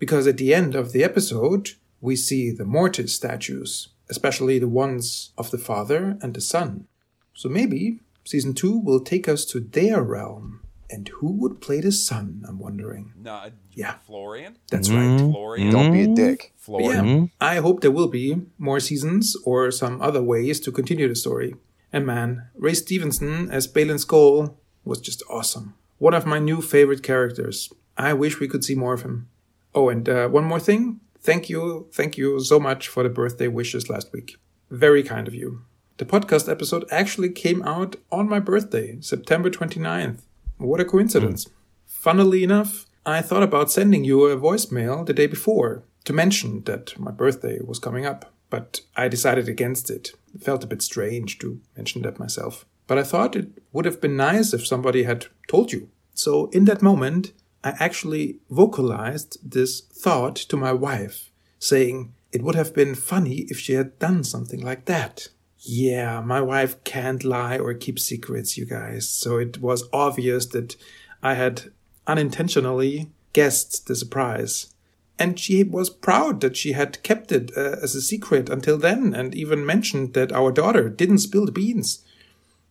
Because at the end of the episode, we see the Mortis statues, especially the ones of the father and the son. So maybe season two will take us to their realm. And who would play the son, I'm wondering? No, Yeah. Florian. That's right. Mm-hmm. Florian. Don't be a mm-hmm. dick. Florian. yeah, I hope there will be more seasons or some other ways to continue the story. And man, Ray Stevenson as Baylan Skoll was just awesome. One of my new favorite characters. I wish we could see more of him. Oh, and uh, one more thing. Thank you, thank you so much for the birthday wishes last week. Very kind of you. The podcast episode actually came out on my birthday, September 29th. What a coincidence. Funnily enough, I thought about sending you a voicemail the day before to mention that my birthday was coming up, but I decided against it. It felt a bit strange to mention that myself. But I thought it would have been nice if somebody had told you. So in that moment, I actually vocalized this thought to my wife, saying it would have been funny if she had done something like that. Yeah, my wife can't lie or keep secrets, you guys. So it was obvious that I had unintentionally guessed the surprise. And she was proud that she had kept it uh, as a secret until then and even mentioned that our daughter didn't spill the beans.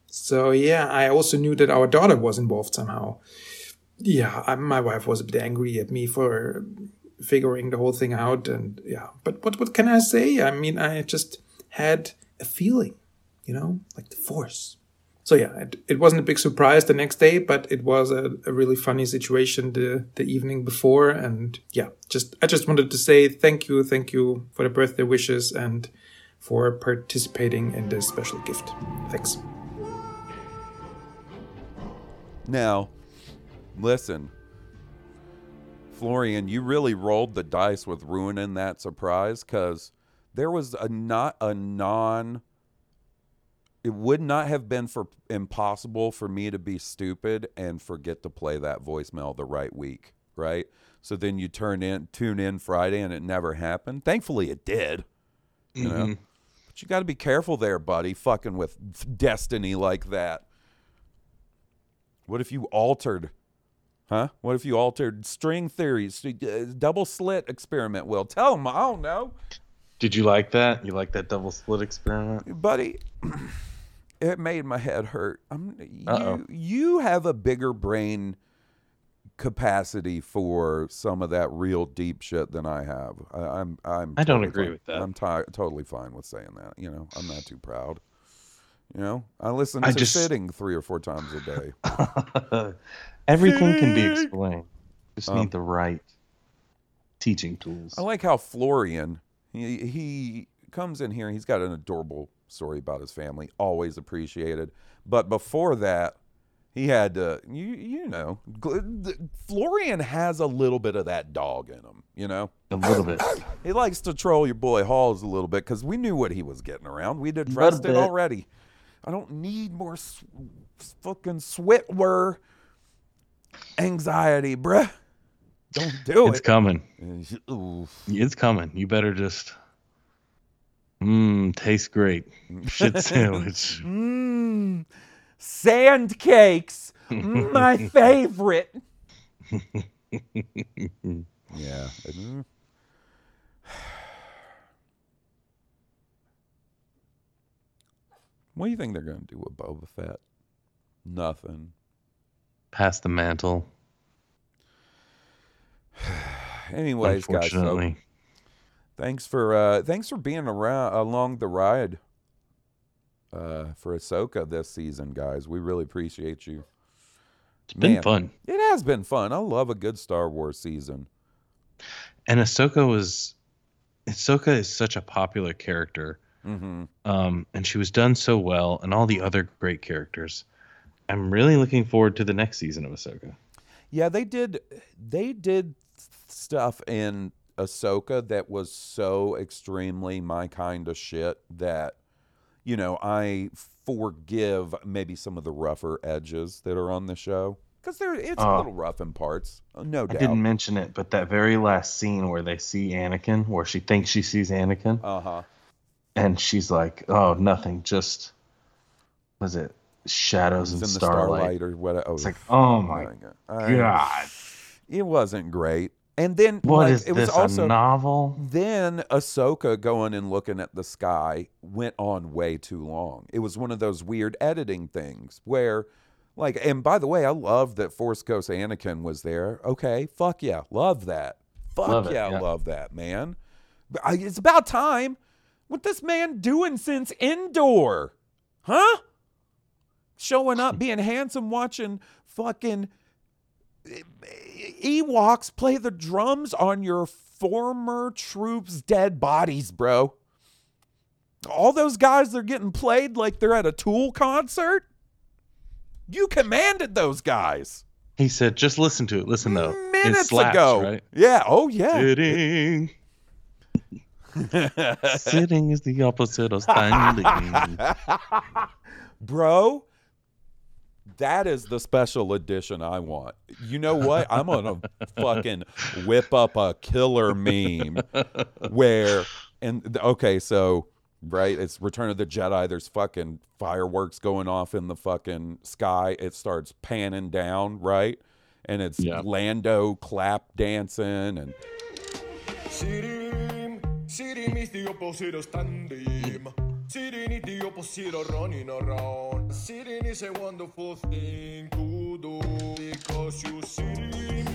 So yeah, I also knew that our daughter was involved somehow. Yeah, I, my wife was a bit angry at me for figuring the whole thing out and yeah, but what what can I say? I mean, I just had a feeling, you know, like the force. So yeah, it, it wasn't a big surprise the next day, but it was a, a really funny situation the the evening before, and yeah, just I just wanted to say thank you, thank you for the birthday wishes and for participating in this special gift. Thanks. Now, listen, Florian, you really rolled the dice with ruining that surprise because there was a not a non. It would not have been for impossible for me to be stupid and forget to play that voicemail the right week, right? So then you turn in, tune in Friday, and it never happened. Thankfully, it did. You know, Mhm. but you got to be careful there, buddy. Fucking with destiny like that. What if you altered, huh? What if you altered string theories? Uh, Double slit experiment. Will tell them. I don't know, Did you like that? You like that double split experiment? buddy. It made my head hurt. I'm, Uh-oh. you, you have a bigger brain capacity for some of that real deep shit than I have. I, I'm. I'm. I don't totally agree fine- with that. I'm ti- totally fine with saying that. You know, I'm not too proud. You know, I listen I to just- sitting three or four times a day. Everything can be explained. Just Um, need the right teaching tools. I like how Florian he he comes in here. He's got an adorable story about his family, always appreciated. But before that, he had to you you know Florian has a little bit of that dog in him, you know. A little bit. He likes to troll your boy Haws a little bit because we knew what he was getting around. We'd addressed it already. I don't need more s- fucking switwer anxiety, bruh. Don't do It's it. It's coming. Ooh. It's coming. You better just. Mmm, tastes great. Shit sandwich. Mmm, sand cakes, my favorite. yeah. Mm. What do you think they're going to do with Boba Fett? Nothing. Pass the mantle. Anyways, guys, so Unfortunately. Thanks for uh, thanks for being around along the ride uh, for Ahsoka this season, guys. We really appreciate you. It's been fun. It has been fun. I love a good Star Wars season. And Ahsoka was. Ahsoka is such a popular character. Mm-hmm. Um, and she was done so well, and all the other great characters. I'm really looking forward to the next season of Ahsoka. Yeah, they did. They did stuff in Ahsoka that was so extremely my kind of shit that, you know, I forgive maybe some of the rougher edges that are on the show because they're it's a Oh. little rough in parts, uh, no I doubt. I didn't mention it, but that very last scene where they see Anakin, where she thinks she sees Anakin, Uh huh. and she's like, "Oh, nothing, just was it shadows and starlight?" starlight or what? Oh, It's like, oh my I- god, it wasn't great. And then What like, is it was this, a novel? Then Ahsoka going and looking at the sky went on way too long. It was one of those weird editing things where, like, and by the way, I love that Force Ghost Anakin was there. Okay, fuck yeah, love that. Fuck Love it, yeah, yeah. love that, man. It's about time. What this man doing since Endor? Huh? Showing up, being handsome, watching fucking Ewoks play the drums on your former troops' dead bodies, bro. All those guys they're getting played like they're at a Tool concert. You commanded those guys He said, "Just listen to it. Listen though, it minutes slaps, ago. right? Yeah. Oh yeah. Sitting, sitting is the opposite of standing." Bro, that is the special edition I want. You know what? I'm gonna fucking whip up a killer meme where and okay, so right, it's Return of the Jedi. There's fucking fireworks going off in the fucking sky. It starts panning down, right? And it's Lando clap dancing and Sitting, sitting the opposite of standing. Sitting is the opposite of running around. Sitting is a wonderful thing to do because you sitting.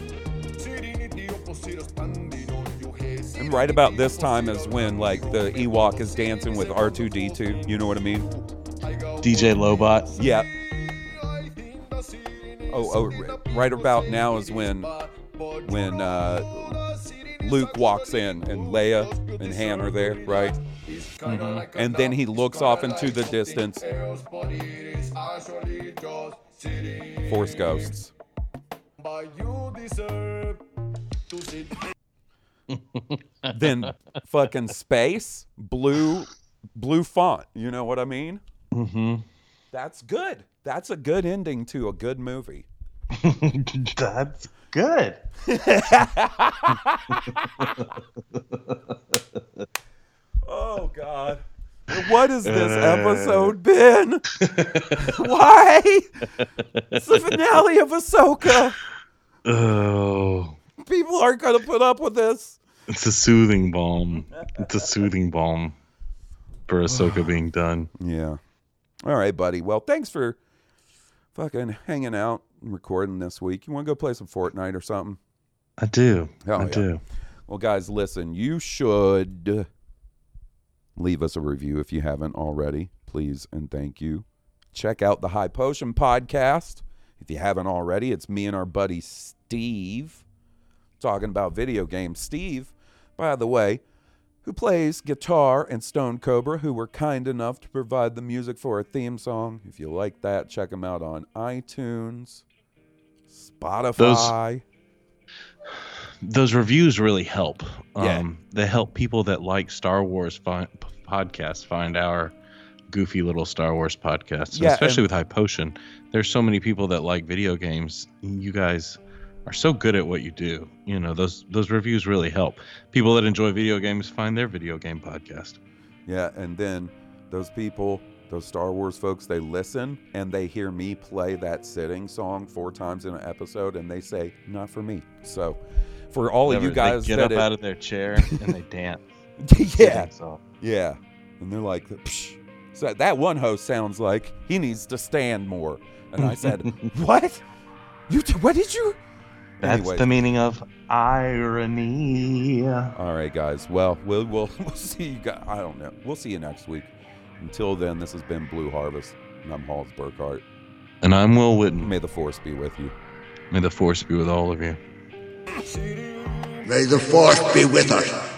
Sitting is the opposite of standing on your head. And right about this time is when like the Ewok is dancing with R2D2. You know what I mean? DJ Lobot. Yeah. Oh, oh, right about now is when when uh, Luke walks in and Leia and Han are there, right? And then he looks off into the distance. Force ghosts. But you deserve to sit. Then fucking space, blue, blue font. You know what I mean? Mm-hmm. That's good. That's a good ending to a good movie. That's good. oh God. What has this Uh. episode been? Why? It's the finale of Ahsoka. Oh, People aren't going to put up with this. it's a soothing balm. It's a soothing balm for Ahsoka being done. Yeah. All right, buddy. Well, thanks for fucking hanging out and recording this week. You want to go play some Fortnite or something? I do. Hell I yeah. do. Well, guys, listen, you should leave us a review if you haven't already. Please and thank you. Check out the High Potion podcast. If you haven't already, it's me and our buddy Steve. talking about video games. Steve, by the way, who plays guitar, and Stoned Cobra, who were kind enough to provide the music for a theme song. If you like that, check them out on iTunes, Spotify. Those reviews really help. Yeah. Um, they help people that like Star Wars fi- podcasts find our goofy little Star Wars podcasts, Yeah, especially and- with High Potion. There's so many people that like video games. You guys are so good at what you do. You know those those reviews really help. People that enjoy video games find their video game podcast. Yeah, and then those people, those Star Wars folks, they listen and they hear me play that sitting song four times in an episode, and they say, "Not for me." So, for all of you Whatever, they guys get that up it- out of their chair and they dance. yeah, yeah, and they're like, Psh. so that one host sounds like he needs to stand more, and I said, "What? You? T- what did you?" That's Anyways. the meaning of irony. All right, guys. Well, we'll we'll, we'll see you guys. I don't know. We'll see you next week. Until then, this has been Blue Harvest, and I'm Haws Burkhart. And I'm Will Witten. May the force be with you. May the force be with all of you. May the force be with us.